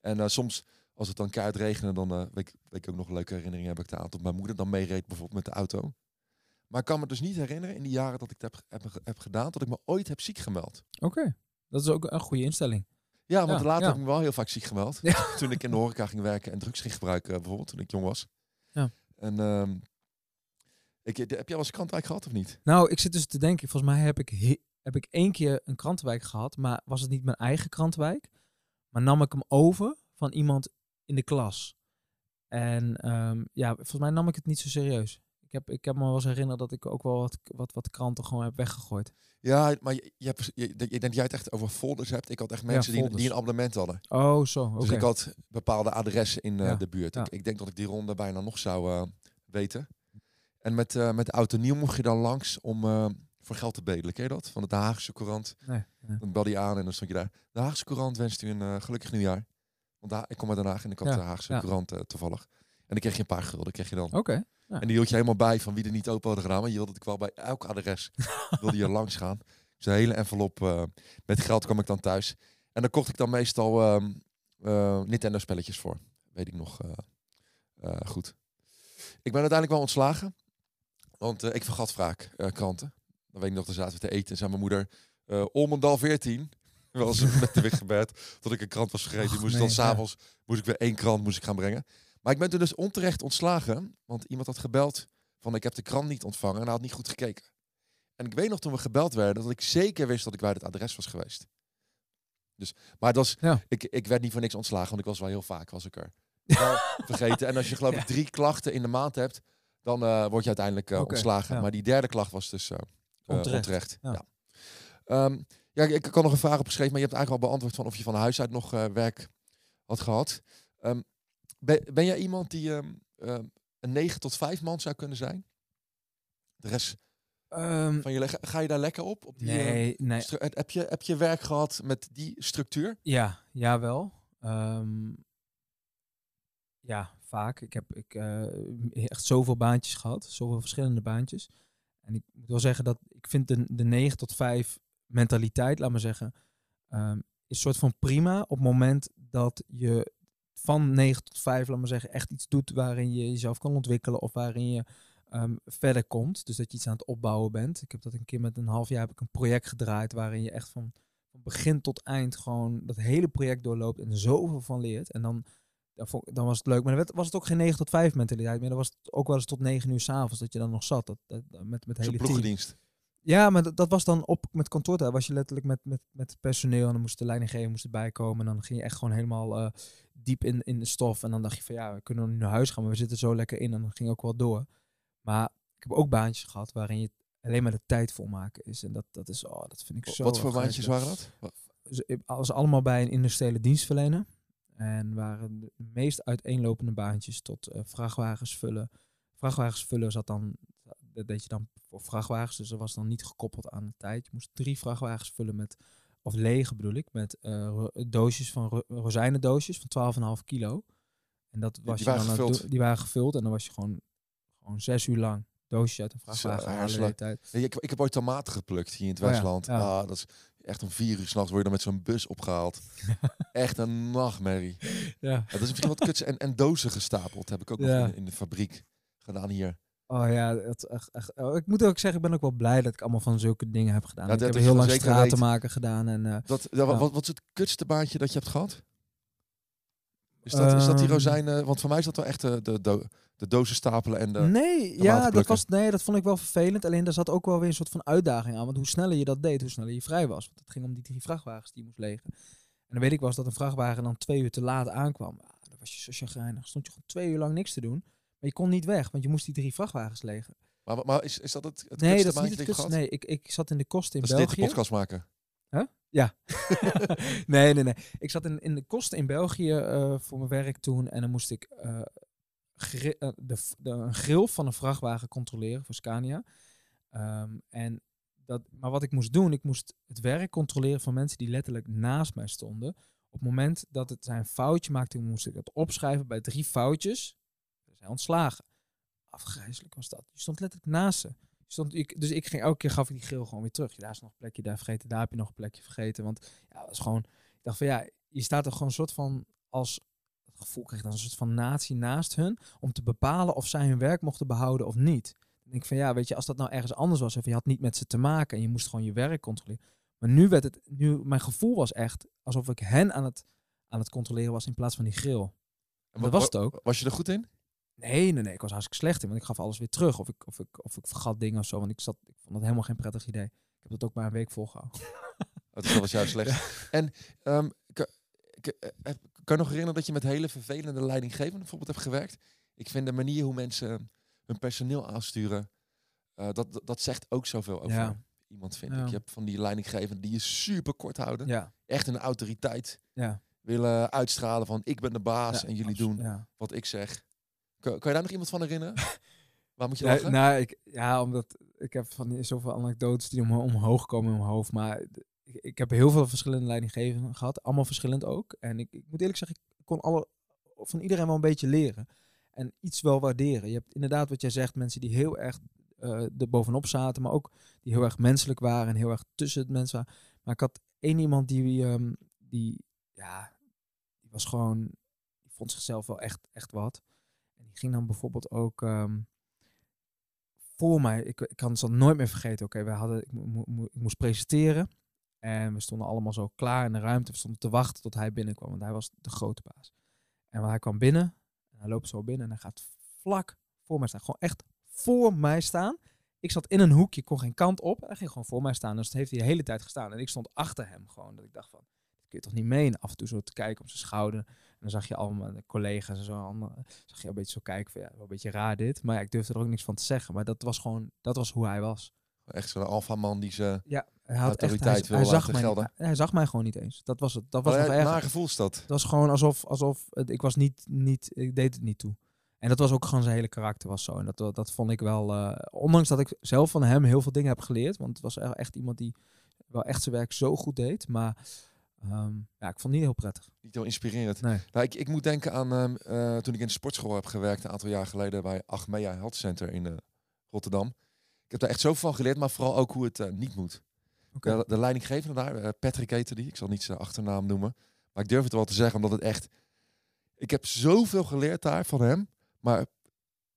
Speaker 1: En soms, als het dan keihard regende, dan eh, weet, ik, weet ik ook nog een leuke herinneringen heb ik daar aan. Dat mijn moeder dan meereed bijvoorbeeld met de auto. Maar ik kan me dus niet herinneren in die jaren dat ik het heb, heb, heb gedaan, dat ik me ooit heb ziek gemeld.
Speaker 2: Oké. Dat is ook een goede instelling.
Speaker 1: Ja, want
Speaker 2: Ja,
Speaker 1: later
Speaker 2: ja.
Speaker 1: heb ik me wel heel vaak ziek gemeld.
Speaker 2: Ja. <laughs>
Speaker 1: Toen ik in de horeca ging werken en drugs ging gebruiken, bijvoorbeeld, toen ik jong was.
Speaker 2: Ja.
Speaker 1: En ehm, ik, heb jij wel eens krantwijk gehad of niet?
Speaker 2: Nou, ik zit dus te denken, volgens mij heb ik, he- heb ik één keer een krantenwijk gehad, maar was het niet mijn eigen krantenwijk? Maar nam ik hem over van iemand in de klas. En ehm, ja, volgens mij nam ik het niet zo serieus. Ik heb, ik heb me wel eens herinnerd dat ik ook wel wat, wat, wat kranten gewoon heb weggegooid.
Speaker 1: Ja, maar je, je, hebt, je, ik denk dat jij het echt over folders hebt. Ik had echt mensen die, die een abonnement hadden.
Speaker 2: Oh, zo.
Speaker 1: Dus ik had bepaalde adressen in eh,
Speaker 2: Ja,
Speaker 1: de buurt.
Speaker 2: ja.
Speaker 1: Ik, ik denk dat ik die ronde bijna nog zou eh, weten. En met, eh met Oud en Nieuw mocht je dan langs om voor geld te bedelen. Ken je dat? Van de Haagse Courant.
Speaker 2: Nee, nee.
Speaker 1: Dan belde je aan en dan stond je daar. De Haagse Courant wenst u een gelukkig nieuwjaar. Want ik kom uit Den Haag en ik had
Speaker 2: Ja,
Speaker 1: de Haagse
Speaker 2: ja.
Speaker 1: Courant eh, toevallig. En dan kreeg je een paar gulden, kreeg je dan.
Speaker 2: Oké. Ja.
Speaker 1: En die hield je helemaal bij van wie er niet open hadden gedaan. Maar je wilde het wel bij elk adres. <laughs> wilde je langs gaan. Dus een hele envelop eh, met geld kwam ik dan thuis. En dan kocht ik dan meestal ehm, eh, Nintendo spelletjes voor. Weet ik nog goed. Ik ben uiteindelijk wel ontslagen. Want ik vergat vaak kranten. Dan weet ik nog, dan zaten we te eten en zei mijn moeder... eh Olmendal 14. Wel ze met de weg gebed. Tot ik een krant was vergeten.
Speaker 2: Och,
Speaker 1: moest
Speaker 2: nee,
Speaker 1: dan
Speaker 2: ja.
Speaker 1: s'avonds moest ik weer één krant moest ik gaan brengen. Maar ik ben toen dus onterecht ontslagen. Want iemand had gebeld van ik heb de krant niet ontvangen. En hij had niet goed gekeken. En ik weet nog toen we gebeld werden dat ik zeker wist dat ik bij het adres was geweest. Dus, maar het was,
Speaker 2: Ja.
Speaker 1: ik, ik werd niet voor niks ontslagen, want ik was wel heel vaak was ik er wel <laughs> vergeten. En als je geloof ik drie klachten in de maand hebt, dan eh, word je uiteindelijk eh, ontslagen.
Speaker 2: ja.
Speaker 1: Maar die derde klacht was dus eh,
Speaker 2: Onterecht,
Speaker 1: onterecht.
Speaker 2: ja.
Speaker 1: Ja. Ja, ik, ik kan nog een vraag opgeschreven, maar je hebt eigenlijk al beantwoord van of je van huis uit nog eh, werk had gehad. Ehm, ben, ben jij iemand die ehm, ehm, een 9 tot 5 man zou kunnen zijn? De rest van je ga je daar lekker op? op die,
Speaker 2: nee, nee.
Speaker 1: heb, je, heb je werk gehad met die structuur?
Speaker 2: Ja, jawel. Ja, vaak. Ik heb ik, eh, echt zoveel baantjes gehad. Zoveel verschillende baantjes. En ik moet wel zeggen dat ik vind de, de 9 tot 5 mentaliteit, laat maar zeggen, ehm, is soort van prima op het moment dat je van 9 tot 5, laat maar zeggen, echt iets doet waarin je jezelf kan ontwikkelen of waarin je ehm, verder komt. Dus dat je iets aan het opbouwen bent. Ik heb dat een keer met een half jaar heb ik een project gedraaid waarin je echt van, van begin tot eind gewoon dat hele project doorloopt en er zoveel van leert. En dan, dan, was het leuk. Maar dan was het ook geen 9 tot 5 mentaliteit meer. Dan was het ook wel eens tot 9 uur s'avonds dat je dan nog zat. Dat, dat, met, met hele team. Ja, maar dat, dat was dan op met kantoortijd. Was je letterlijk met, met, met personeel en dan moest de leidinggever moest erbij komen. En dan ging je echt gewoon helemaal eh, diep in, in de stof. En dan dacht je van ja, we kunnen nu naar huis gaan, maar we zitten zo lekker in. En dan ging ook wel door. Maar ik heb ook baantjes gehad waarin je alleen maar de tijd volmaken is. En dat, dat is, oh, dat vind ik zo
Speaker 1: Wat voor baantjes waren dat?
Speaker 2: Ik was allemaal bij een industriële dienstverlener. En waren de meest uiteenlopende baantjes tot eh, vrachtwagens vullen. Vrachtwagens vullen zat dan, dat deed je dan voor vrachtwagens, dus dat was dan niet gekoppeld aan de tijd. Je moest drie vrachtwagens vullen met, of lege bedoel ik, met eh, doosjes van ro rozijnendoosjes van 12,5 kilo. En dat was
Speaker 1: die
Speaker 2: je
Speaker 1: waren
Speaker 2: dan
Speaker 1: gevuld?
Speaker 2: die waren gevuld en dan was je gewoon, gewoon zes uur lang doosjes uit een vrachtwagen tijd.
Speaker 1: Ik, ik heb ooit tomaten geplukt hier in het
Speaker 2: Oh
Speaker 1: Westland.
Speaker 2: ja.
Speaker 1: Ah, dat is echt om vier uur s'nachts word je dan met zo'n bus opgehaald. <laughs> echt een nachtmerrie.
Speaker 2: Ja.
Speaker 1: Ja, dat is misschien wat kuts. En, en dozen gestapeld heb ik ook nog in de fabriek gedaan hier.
Speaker 2: Oh ja, het, echt, echt, oh, ik moet ook zeggen, ik ben ook wel blij dat ik allemaal van zulke dingen heb gedaan.
Speaker 1: Ja,
Speaker 2: ik heb heel lang
Speaker 1: zeker
Speaker 2: straten
Speaker 1: weet.
Speaker 2: maken gedaan. En, eh,
Speaker 1: Dat, ja, wat, wat, wat is het kutste baantje dat je hebt gehad? Is dat, is dat die
Speaker 2: Ehm.
Speaker 1: rozijnen? Want voor mij is dat wel echt de, de, de, de dozen stapelen en de...
Speaker 2: nee, ja, dat was, nee, dat vond ik wel vervelend. Alleen daar zat ook wel weer een soort van uitdaging aan. Want hoe sneller je dat deed, hoe sneller je vrij was. Want het ging om die drie vrachtwagens die je moest legen. En dan weet ik wel eens dat een vrachtwagen dan twee uur te laat aankwam. Ja, dan was je zo chagrijnig. Stond je gewoon twee uur lang niks te doen. Maar je kon niet weg, want je moest die drie vrachtwagens legen.
Speaker 1: Maar, maar is, is dat het, het
Speaker 2: nee, dat is niet het
Speaker 1: dat?
Speaker 2: Nee, ik, ik zat in de kosten in
Speaker 1: Dat is dit de
Speaker 2: België.
Speaker 1: podcast maken. <laughs> <laughs>
Speaker 2: nee, nee, nee. Ik zat in, in de kosten in België eh, voor mijn werk toen. En dan moest ik eh, gri- eh, de, de, een grill van een vrachtwagen controleren voor Scania. Ehm, en dat, maar wat ik moest doen, ik moest het werk controleren van mensen die letterlijk naast mij stonden. Op het moment dat het zijn foutje maakte, moest ik het opschrijven bij drie foutjes. Ontslagen. Afgrijzelijk was dat. Je stond letterlijk naast ze. Je Stond, ik, dus ik ging elke keer gaf ik die grill gewoon weer terug. Daar is nog een plekje daar vergeten, daar heb je nog een plekje vergeten. Want ja, dat is gewoon. Ik dacht van ja, je staat er gewoon een soort van als het gevoel kreeg dan een soort van natie naast hun om te bepalen of zij hun werk mochten behouden of niet. Dan denk ik van ja, weet je, als dat nou ergens anders was of je had niet met ze te maken en je moest gewoon je werk controleren. Maar nu werd het, nu mijn gevoel was echt alsof ik hen aan het aan het controleren was in plaats van die grill.
Speaker 1: En
Speaker 2: Dat
Speaker 1: wa-
Speaker 2: was
Speaker 1: wa-
Speaker 2: het ook.
Speaker 1: Was je er goed in?
Speaker 2: Nee, nee, nee, ik was hartstikke slecht in, want ik gaf alles weer terug of ik of ik of ik vergat dingen of zo, want ik zat, ik vond dat helemaal geen prettig idee. Ik heb dat ook maar een week volgehouden. <laughs>
Speaker 1: Oh, dat was juist slecht. En ka- k- eh, heb- kan je nog herinneren dat je met hele vervelende leidinggevenden bijvoorbeeld hebt gewerkt? Ik vind de manier hoe mensen hun personeel aansturen. eh, dat, dat, dat zegt ook zoveel over
Speaker 2: Ja.
Speaker 1: iemand, vind
Speaker 2: Ja.
Speaker 1: ik. Je hebt van die leidinggevenden die je super kort houden. Echt een autoriteit.
Speaker 2: ja.
Speaker 1: Willen uitstralen van ik ben de baas en jullie doen wat ik zeg. Kan, kan je daar nog iemand van herinneren? <laughs> Waar moet je lachen?
Speaker 2: nou, ik, ja, omdat ik heb van die, zoveel anekdotes die om, omhoog komen in mijn hoofd. Maar ik, ik heb heel veel verschillende leidinggevenden gehad. Allemaal verschillend ook. En ik, ik moet eerlijk zeggen, ik kon alle, van iedereen wel een beetje leren. En iets wel waarderen. Je hebt inderdaad wat jij zegt, mensen die heel erg eh er bovenop zaten. Maar ook die heel erg menselijk waren en heel erg tussen het mensen waren. Maar ik had één iemand die, ehm, die ja, die was gewoon, die vond zichzelf wel echt, echt wat. Ging dan bijvoorbeeld ook ehm, voor mij, ik, kan het nooit meer vergeten. Oké, we hadden, ik, mo- mo- mo- ik moest presenteren. En we stonden allemaal zo klaar in de ruimte. We stonden te wachten tot hij binnenkwam, want hij was de grote baas. En hij kwam binnen, en hij loopt zo binnen en hij gaat vlak voor mij staan. Gewoon echt voor mij staan. Ik zat in een hoekje, kon geen kant op. Hij ging gewoon voor mij staan. Dus dat heeft hij de hele tijd gestaan. En ik stond achter hem gewoon. Dat ik dacht van, dit kun je toch niet meen? Af en toe zo te kijken op zijn schouder. En dan zag je allemaal collega's en zo. allemaal- zag je een beetje zo kijken van, ja, wel een beetje raar dit. Maar ja, ik durfde er ook niks van te zeggen. Maar dat was gewoon, dat was hoe hij was.
Speaker 1: Echt zo'n alfaman die ze...
Speaker 2: Ja, hij had echt, hij,
Speaker 1: Autoriteit wil
Speaker 2: hij zag mij,
Speaker 1: gelden.
Speaker 2: hij, hij zag mij gewoon niet eens. Dat was het. Dat was
Speaker 1: naar gevoel is dat.
Speaker 2: Het was gewoon alsof, alsof het- ik was niet, niet, ik deed het niet toe. En dat was ook gewoon zijn hele karakter was zo. En dat, dat, dat vond ik wel, eh, ondanks dat ik zelf van hem heel veel dingen heb geleerd. Want het was echt iemand die wel echt zijn werk zo goed deed. Maar ehm, ja, ik vond het niet heel prettig.
Speaker 1: Niet heel inspirerend.
Speaker 2: Nee.
Speaker 1: Nou, ik, ik moet denken aan ehm, eh, toen ik in de sportschool heb gewerkt een aantal jaar geleden bij Achmea Health Center in eh, Rotterdam. Ik heb daar echt zoveel van geleerd, maar vooral ook hoe het eh, niet moet. De, de leidinggevende daar, Patrick heette die, ik zal niet zijn achternaam noemen, maar ik durf het wel te zeggen, omdat het echt... Ik heb zoveel geleerd daar van hem, maar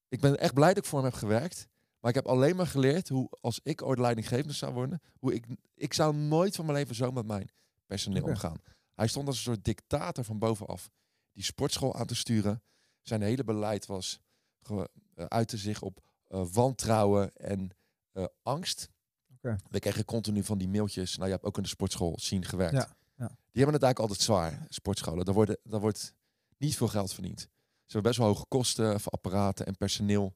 Speaker 1: ik ben echt blij dat ik voor hem heb gewerkt. Maar ik heb alleen maar geleerd hoe, als ik ooit leidinggevende zou worden, hoe ik, ik zou nooit van mijn leven zo met mijn personeel omgaan. Hij stond als een soort dictator van bovenaf die sportschool aan te sturen. Zijn hele beleid was ge- eh, uitte zich op eh, wantrouwen en eh, angst. We kregen continu van die mailtjes. Nou, je hebt ook in de sportschool zien gewerkt.
Speaker 2: Ja, ja.
Speaker 1: Die hebben het eigenlijk altijd zwaar, sportscholen. Daar, worden, daar wordt niet veel geld verdiend. Ze hebben best wel hoge kosten voor apparaten en personeel.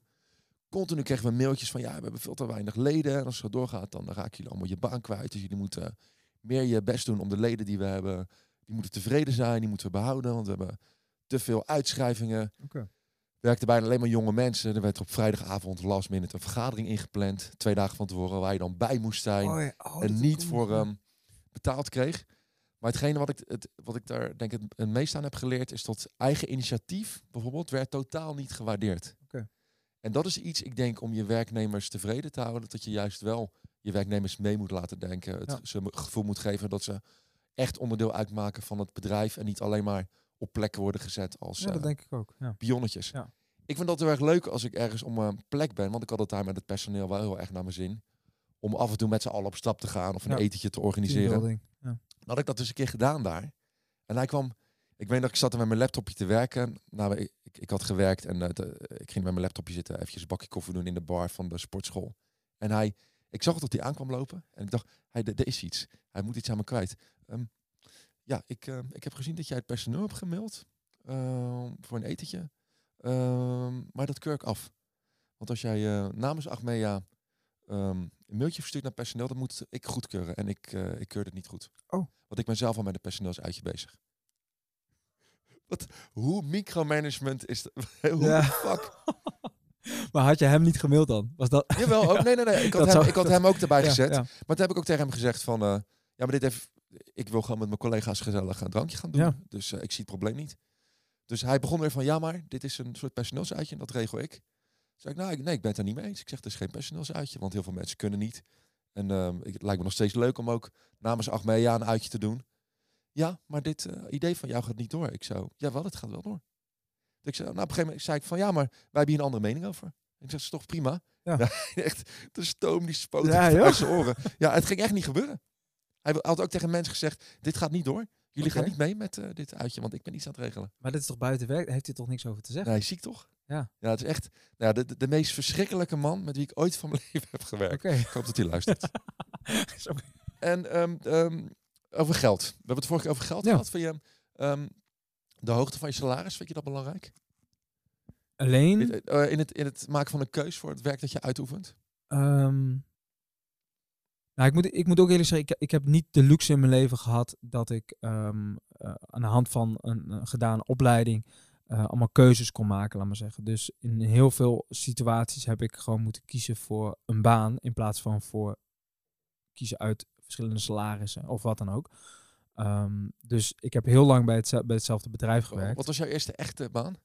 Speaker 1: Continu kregen we mailtjes van ja, we hebben veel te weinig leden. En als het zo doorgaat, dan raken jullie allemaal je baan kwijt. Dus jullie moeten meer je best doen om de leden die we hebben, die moeten tevreden zijn, die moeten we behouden. Want we hebben te veel uitschrijvingen.
Speaker 2: Oké.
Speaker 1: Werkten bijna alleen maar jonge mensen. Er werd op vrijdagavond last minute een vergadering ingepland. Twee dagen van tevoren waar je dan bij moest zijn
Speaker 2: Oh ja, oh,
Speaker 1: en niet voor ehm, betaald kreeg. Maar hetgene wat ik, het, wat ik daar denk ik het, het meest aan heb geleerd, is dat eigen initiatief bijvoorbeeld werd totaal niet gewaardeerd.
Speaker 2: Oké.
Speaker 1: En dat is iets, ik denk, om je werknemers tevreden te houden, dat je juist wel je werknemers mee moet laten denken. Het
Speaker 2: Ja.
Speaker 1: ze gevoel moet geven dat ze echt onderdeel uitmaken van het bedrijf en niet alleen maar op plekken worden gezet als
Speaker 2: Ja, dat
Speaker 1: eh,
Speaker 2: denk ik ook. Ja.
Speaker 1: pionnetjes.
Speaker 2: Ja.
Speaker 1: Ik vind dat heel erg leuk als ik ergens om een plek ben, want ik had het daar met het personeel wel heel erg naar mijn zin. Om af en toe met z'n allen op stap te gaan of een etentje te organiseren. Dan had ik dat dus een keer gedaan daar. En hij kwam, ik weet dat ik zat er met mijn laptopje te werken. Nou, ik, ik, ik had gewerkt en eh, ik ging met mijn laptopje zitten, eventjes een bakje koffie doen in de bar van de sportschool. En hij, ik zag dat hij aankwam lopen en ik dacht, hij, er is iets. Hij moet iets aan me kwijt. Ehm, ja, ik, eh, ik heb gezien dat jij het personeel hebt gemaild ehm, voor een etentje. Ehm, maar dat keur ik af. Want als jij eh, namens Achmea ehm, een mailtje verstuurt naar personeel, dan moet ik goedkeuren. En ik, eh ik keur het niet goed.
Speaker 2: Oh.
Speaker 1: Want ik ben zelf al met een personeelsuitje bezig. Wat, hoe micromanagement is dat? <laughs> Hoe
Speaker 2: Ja.
Speaker 1: fuck? <laughs> <laughs>
Speaker 2: Maar had je hem niet gemaild dan? Was dat...
Speaker 1: Jawel, ook, <laughs> nee, nee, nee. Ik had, hem,
Speaker 2: zou-
Speaker 1: ik had hem ook erbij <laughs> gezet. Maar toen heb ik ook tegen hem gezegd van... eh, ja, maar dit heeft... Ik wil gewoon met mijn collega's gezellig een drankje gaan doen. Dus eh, ik zie het probleem niet. Dus hij begon weer van... Ja, maar dit is een soort personeelsuitje en dat regel ik. Toen zei ik, nou, ik, nee, ik ben het er niet mee eens. Ik zeg, het is geen personeelsuitje, want heel veel mensen kunnen niet. En ehm, het lijkt me nog steeds leuk om ook namens Achmea een uitje te doen. Ja, maar dit eh, idee van jou gaat niet door. Ik zo, ja wel, het gaat wel door. Ik zei, nou, op een gegeven moment zei ik van, ja, maar wij hebben hier een andere mening over. Ik zeg, is toch prima?
Speaker 2: Ja. <laughs>
Speaker 1: echt, de stoom die spoot
Speaker 2: Ja,
Speaker 1: uit zijn oren. Ja, het ging echt niet gebeuren. Hij had ook tegen mensen gezegd, dit gaat niet door. Jullie gaan niet mee met eh, dit uitje, want ik ben iets aan het regelen.
Speaker 2: Maar dit is toch buiten werk? Heeft hij toch niks over te zeggen?
Speaker 1: Nee, ziek toch?
Speaker 2: Ja.
Speaker 1: Ja, het is echt nou, de, de, de meest verschrikkelijke man met wie ik ooit van mijn <laughs> leven heb gewerkt. Ik hoop dat hij luistert. <laughs> En ehm, ehm, over geld. We hebben het vorige keer over geld gehad. Vind je ehm, de hoogte van je salaris, vind je dat belangrijk?
Speaker 2: Alleen,
Speaker 1: Eh, in, het, in het maken van een keus voor het werk dat je uitoefent?
Speaker 2: Ehm, nou, ik moet, ik moet ook eerlijk zeggen, ik, ik heb niet de luxe in mijn leven gehad dat ik ehm, eh, aan de hand van een, een gedane opleiding eh, allemaal keuzes kon maken, laat maar zeggen. Dus in heel veel situaties heb ik gewoon moeten kiezen voor een baan in plaats van voor kiezen uit verschillende salarissen of wat dan ook. Ehm, dus ik heb heel lang bij, hetze- bij hetzelfde bedrijf gewerkt.
Speaker 1: Wat was jouw eerste echte baan?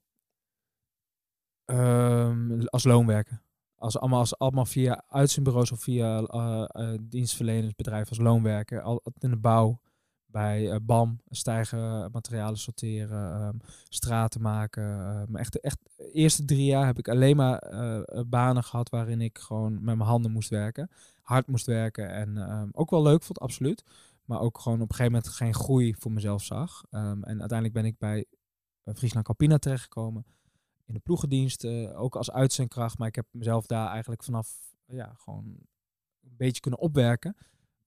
Speaker 2: Ehm, als loonwerker. Als, allemaal, als, allemaal via uitzendbureaus of via eh, dienstverlenersbedrijf als loonwerker. Al, in de bouw, bij eh, BAM, stijgen, materialen sorteren, ehm, straten maken. ehm, echt, echt, de eerste drie jaar heb ik alleen maar banen gehad waarin ik gewoon met mijn handen moest werken. Hard moest werken en ook wel leuk vond, absoluut. Maar ook gewoon op een gegeven moment geen groei voor mezelf zag. Ehm, en uiteindelijk ben ik bij Friesland Campina terechtgekomen in de ploegendienst, ook als uitzendkracht. Maar ik heb mezelf daar eigenlijk vanaf ja, gewoon een beetje kunnen opwerken.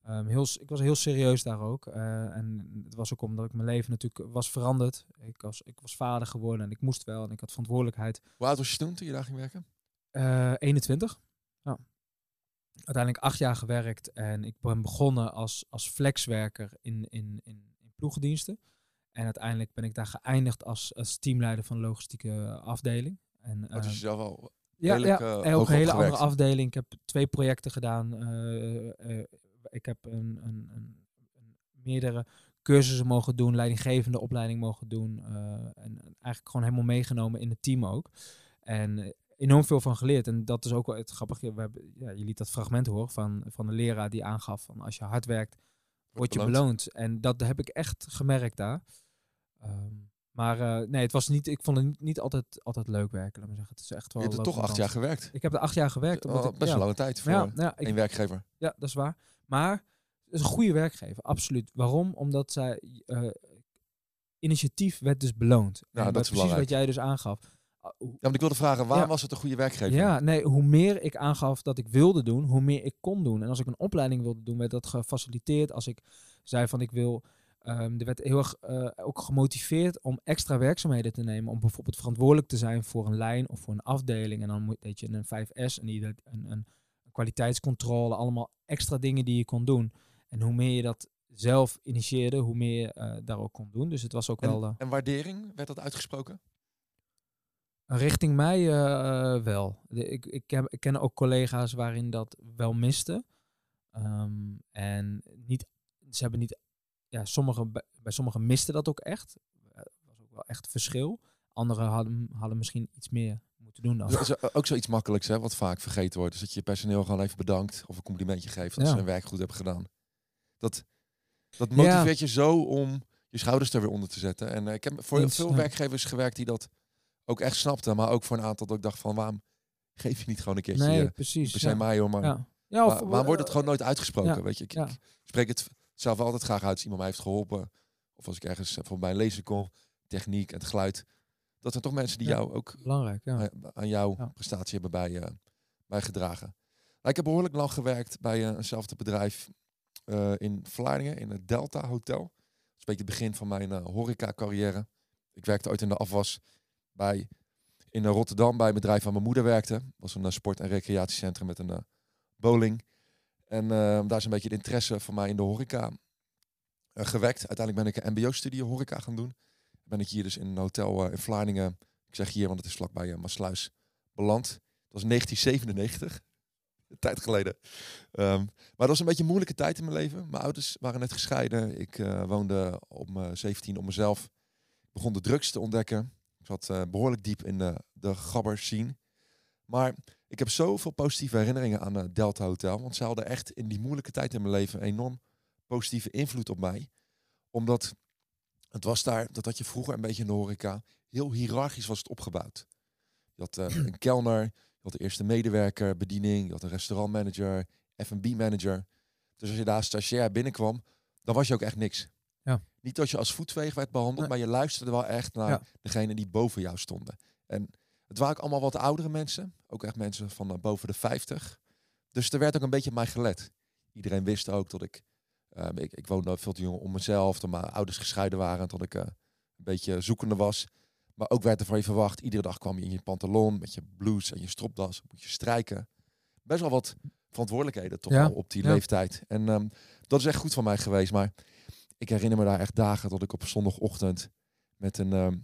Speaker 2: Ehm, heel, ik was heel serieus daar ook. eh, en het was ook omdat ik mijn leven natuurlijk was veranderd. Ik was, ik was vader geworden en ik moest wel. En ik had verantwoordelijkheid.
Speaker 1: Hoe oud was je toen, toen je daar ging werken?
Speaker 2: Eh 21. Ja. Uiteindelijk acht jaar gewerkt. En ik ben begonnen als, als flexwerker in, in, in, in ploegendiensten. En uiteindelijk ben ik daar geëindigd als, als teamleider van de logistieke afdeling. En,
Speaker 1: Oh, dus
Speaker 2: ehm,
Speaker 1: jezelf wel
Speaker 2: ja,
Speaker 1: redelijk,
Speaker 2: ja.
Speaker 1: eh,
Speaker 2: en ook een hele andere afdeling. Ik heb twee projecten gedaan. eh, eh, ik heb een, een, een, een meerdere cursussen mogen doen, leidinggevende opleiding mogen doen. eh, en eigenlijk gewoon helemaal meegenomen in het team ook. En eh, enorm veel van geleerd. En dat is ook wel het grappige. We hebben, ja, je liet dat fragment horen van, van de leraar die aangaf van als je hard werkt, word je beloond. En dat heb ik echt gemerkt daar. Ehm, maar eh, nee, het was niet, ik vond het niet, altijd, altijd leuk werken. Laat maar zeggen. Het is echt
Speaker 1: Je
Speaker 2: wel
Speaker 1: hebt er toch acht jaar gewerkt.
Speaker 2: Ik heb er acht jaar gewerkt. omdat
Speaker 1: Oh, best
Speaker 2: ja.
Speaker 1: een lange tijd voor
Speaker 2: Ja, ja, ik,
Speaker 1: één werkgever.
Speaker 2: ja, dat is waar. Maar het is een goede werkgever, absoluut. Waarom? Omdat zij eh, initiatief werd dus beloond.
Speaker 1: Ja,
Speaker 2: En
Speaker 1: dat is
Speaker 2: precies wat jij dus aangaf.
Speaker 1: Ja, maar ik wilde vragen, waar
Speaker 2: Ja.
Speaker 1: was het een goede werkgever?
Speaker 2: Ja, nee, hoe meer ik aangaf dat ik wilde doen, hoe meer ik kon doen. En als ik een opleiding wilde doen, werd dat gefaciliteerd. Als ik zei van ik wil, ehm, er werd heel erg eh, ook gemotiveerd om extra werkzaamheden te nemen. Om bijvoorbeeld verantwoordelijk te zijn voor een lijn of voor een afdeling. En dan moet weet je een 5S, een, ieder- een, een, een kwaliteitscontrole, allemaal extra dingen die je kon doen. En hoe meer je dat zelf initieerde, hoe meer je eh, daar ook kon doen. Dus het was ook wel...
Speaker 1: En, en waardering, werd dat uitgesproken?
Speaker 2: Richting mij eh, eh, wel. De, ik, ik, ken, ik ken ook collega's waarin dat wel miste. Ehm, en niet, ze hebben niet, ja, sommige, bij, bij sommigen miste dat ook echt. Er was ook wel echt verschil. Anderen hadden, hadden misschien iets meer moeten doen dan.
Speaker 1: Dat is ook zoiets makkelijks, hè, wat vaak vergeten wordt. Dus dat je je personeel gewoon even bedankt of een complimentje geeft als
Speaker 2: Ja.
Speaker 1: ze hun werk goed hebben gedaan. Dat, dat
Speaker 2: Ja.
Speaker 1: motiveert je zo om je schouders er weer onder te zetten. En eh, ik heb voor
Speaker 2: Eens,
Speaker 1: veel
Speaker 2: ja.
Speaker 1: werkgevers gewerkt die dat ook echt snapten. Maar ook voor een aantal dat ik dacht van, waarom geef je niet gewoon een keertje
Speaker 2: nee, precies.
Speaker 1: per
Speaker 2: Ja.
Speaker 1: se mij, hoor, maar
Speaker 2: Ja. Ja, of,
Speaker 1: wordt het gewoon nooit uitgesproken?
Speaker 2: ja,
Speaker 1: Weet je, ik,
Speaker 2: ja.
Speaker 1: ik spreek het zelf altijd graag uit als iemand mij heeft geholpen. Of als ik ergens voor bij een lezer kom, techniek en het geluid. Dat zijn toch mensen die
Speaker 2: Ja.
Speaker 1: jou ook
Speaker 2: Belangrijk, ja.
Speaker 1: aan- jouw
Speaker 2: Ja.
Speaker 1: prestatie hebben bij, eh bij gedragen. Nou, ik heb behoorlijk lang gewerkt bij eh, eenzelfde bedrijf eh, in Vlaardingen, in het Delta Hotel. Dat is een beetje het begin van mijn horeca carrière. Ik werkte ooit in de afwas bij, in Rotterdam bij een bedrijf waar mijn moeder werkte. Was een eh, sport- en recreatiecentrum met een eh, bowling. En eh, daar is een beetje de interesse van mij in de horeca gewekt. Uiteindelijk ben ik een mbo-studie horeca gaan doen. Ben ik hier dus in een hotel in Vlaardingen ik zeg hier, want het is vlakbij Maasluis, beland. Dat was 1997. Een tijd geleden. Ehm, maar dat was een beetje een moeilijke tijd in mijn leven. Mijn ouders waren net gescheiden. Ik woonde mijn 17 op mezelf. Ik begon de drugs te ontdekken. Zat eh, behoorlijk diep in de, de gabber scene. Maar ik heb zoveel positieve herinneringen aan het Delta Hotel. Want ze hadden echt in die moeilijke tijd in mijn leven een enorm positieve invloed op mij. Omdat het was daar, dat had je vroeger een beetje in de horeca, heel hiërarchisch was het opgebouwd. Je had eh, een kelner, je had de eerste medewerker, bediening, je had een restaurantmanager, F&B manager. Dus als je daar stagiair binnenkwam, dan was je ook echt niks.
Speaker 2: Ja.
Speaker 1: Niet dat je als voetveeg werd behandeld,
Speaker 2: Nee.
Speaker 1: maar je luisterde wel echt naar
Speaker 2: Ja.
Speaker 1: degene die boven jou stonden. En het waren ook allemaal wat oudere mensen, ook echt mensen van eh, boven de 50. Dus er werd ook een beetje op mij gelet. Iedereen wist ook dat ik, eh, ik, ik woonde veel te jong om mezelf, toen mijn ouders gescheiden waren, tot ik eh, een beetje zoekende was. Maar ook werd er van je verwacht. Iedere dag kwam je in je pantalon met je blouse en je stropdas. Moet je strijken. Best wel wat verantwoordelijkheden toch
Speaker 2: Ja,
Speaker 1: al op die
Speaker 2: ja.
Speaker 1: leeftijd. En ehm, dat is echt goed van mij geweest. Maar ik herinner me daar echt dagen dat ik op zondagochtend met een... ehm,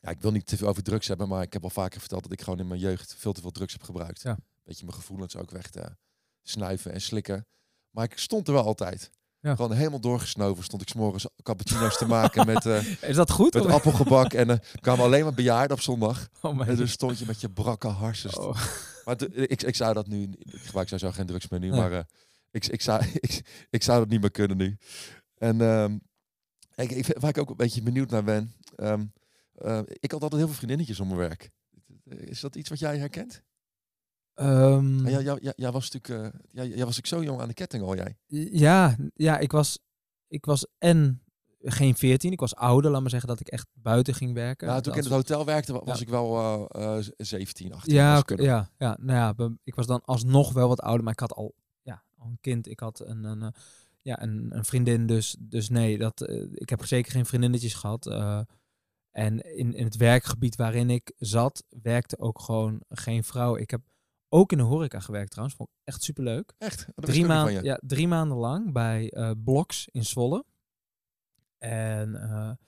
Speaker 1: ja, ik wil niet te veel over drugs hebben, maar ik heb al vaker verteld dat ik gewoon in mijn jeugd veel te veel drugs heb gebruikt.
Speaker 2: Ja.
Speaker 1: Beetje mijn gevoelens ook weg te snuiven en slikken. Maar ik stond er wel altijd.
Speaker 2: Ja.
Speaker 1: Gewoon helemaal doorgesnoven stond ik s'morgens cappuccino's te maken met, eh, <laughs>
Speaker 2: Is dat goed?
Speaker 1: met
Speaker 2: Of-
Speaker 1: appelgebak. En <laughs> er kwamen alleen maar bejaarden op zondag.
Speaker 2: Oh,
Speaker 1: En dus stond je met je brakke harsens.
Speaker 2: Oh. <laughs>
Speaker 1: Maar ik, ik zou dat nu... Ik gebruik sowieso geen drugs meer nu, maar eh, ik, ik, zou, ik, ik zou dat niet meer kunnen nu. En ehm, ik, ik, waar ik ook een beetje benieuwd naar ben... ehm, eh, ik had altijd heel veel vriendinnetjes om mijn werk. Is dat iets wat jij herkent?
Speaker 2: Ehm,
Speaker 1: Ah, jij, jij, jij, jij was natuurlijk... eh, jij, jij was ik zo jong aan de ketting al, jij.
Speaker 2: Ja, ja ik, was, ik was en geen 14. Ik was ouder, laat maar zeggen, dat ik echt buiten ging werken.
Speaker 1: Ja, toen ik in het hotel werkte, wa- was
Speaker 2: Ja.
Speaker 1: ik wel eh, eh, 17, 18.
Speaker 2: Ja, ja, ja, nou ja, ik was dan alsnog wel wat ouder, maar ik had al, ja, al een kind. Ik had een, een, ja, een, een vriendin, dus, dus nee, dat, eh, ik heb zeker geen vriendinnetjes gehad. eh, en in, in het werkgebied waarin ik zat, werkte ook gewoon geen vrouw. Ik heb ook in de horeca gewerkt trouwens, vond ik echt superleuk.
Speaker 1: Echt?
Speaker 2: Drie, maanden, ja, drie maanden lang bij eh Bloks in Zwolle. En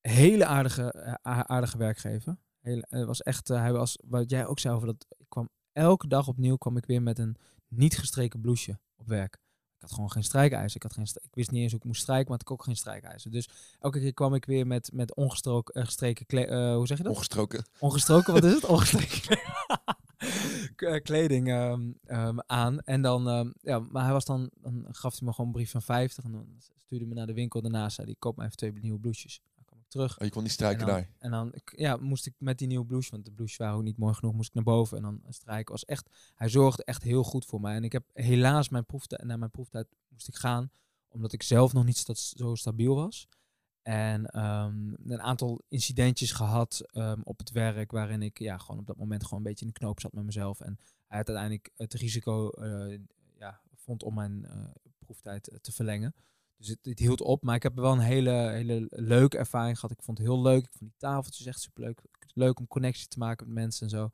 Speaker 2: hele aardige, aardige werkgever. Hele, het was echt, hij was, wat jij ook zei over dat, ik kwam elke dag opnieuw kwam ik weer met een niet gestreken blouseje op werk. Ik had gewoon geen strijkijzer. Ik, had geen, ik wist niet eens hoe ik moest strijken, maar ik had ook geen strijkijzer. Dus elke keer kwam ik weer met, met ongestroken, eh, gestreken, kle- eh, hoe zeg je dat?
Speaker 1: Ongestroken.
Speaker 2: Ongestroken, wat is het? <laughs> Ongestreken eh, kleding ehm, ehm, aan. En dan, ehm, ja, maar hij was dan, dan gaf hij me gewoon een brief van 50 en dan stuurde hij me naar de winkel daarna. Zei hij, koop me even twee nieuwe blouses. Terug.
Speaker 1: Oh, je kon niet strijken
Speaker 2: en dan,
Speaker 1: daar.
Speaker 2: En dan ja, moest ik met die nieuwe blouse, want de blouses waren ook niet mooi genoeg, moest ik naar boven en dan strijken. Was echt, hij zorgde echt heel goed voor mij. En ik heb helaas mijn proeftijd, na mijn proeftijd moest ik gaan, omdat ik zelf nog niet zo stabiel was. En ehm, een aantal incidentjes gehad ehm, op het werk, waarin ik ja, gewoon op dat moment gewoon een beetje in de knoop zat met mezelf. En hij had uiteindelijk het risico eh, ja, vond om mijn eh, proeftijd eh, te verlengen. Dus het, het hield op, maar ik heb wel een hele, hele leuke ervaring gehad. Ik vond het heel leuk. Ik vond die tafeltjes echt superleuk. Leuk om connectie te maken met mensen en zo.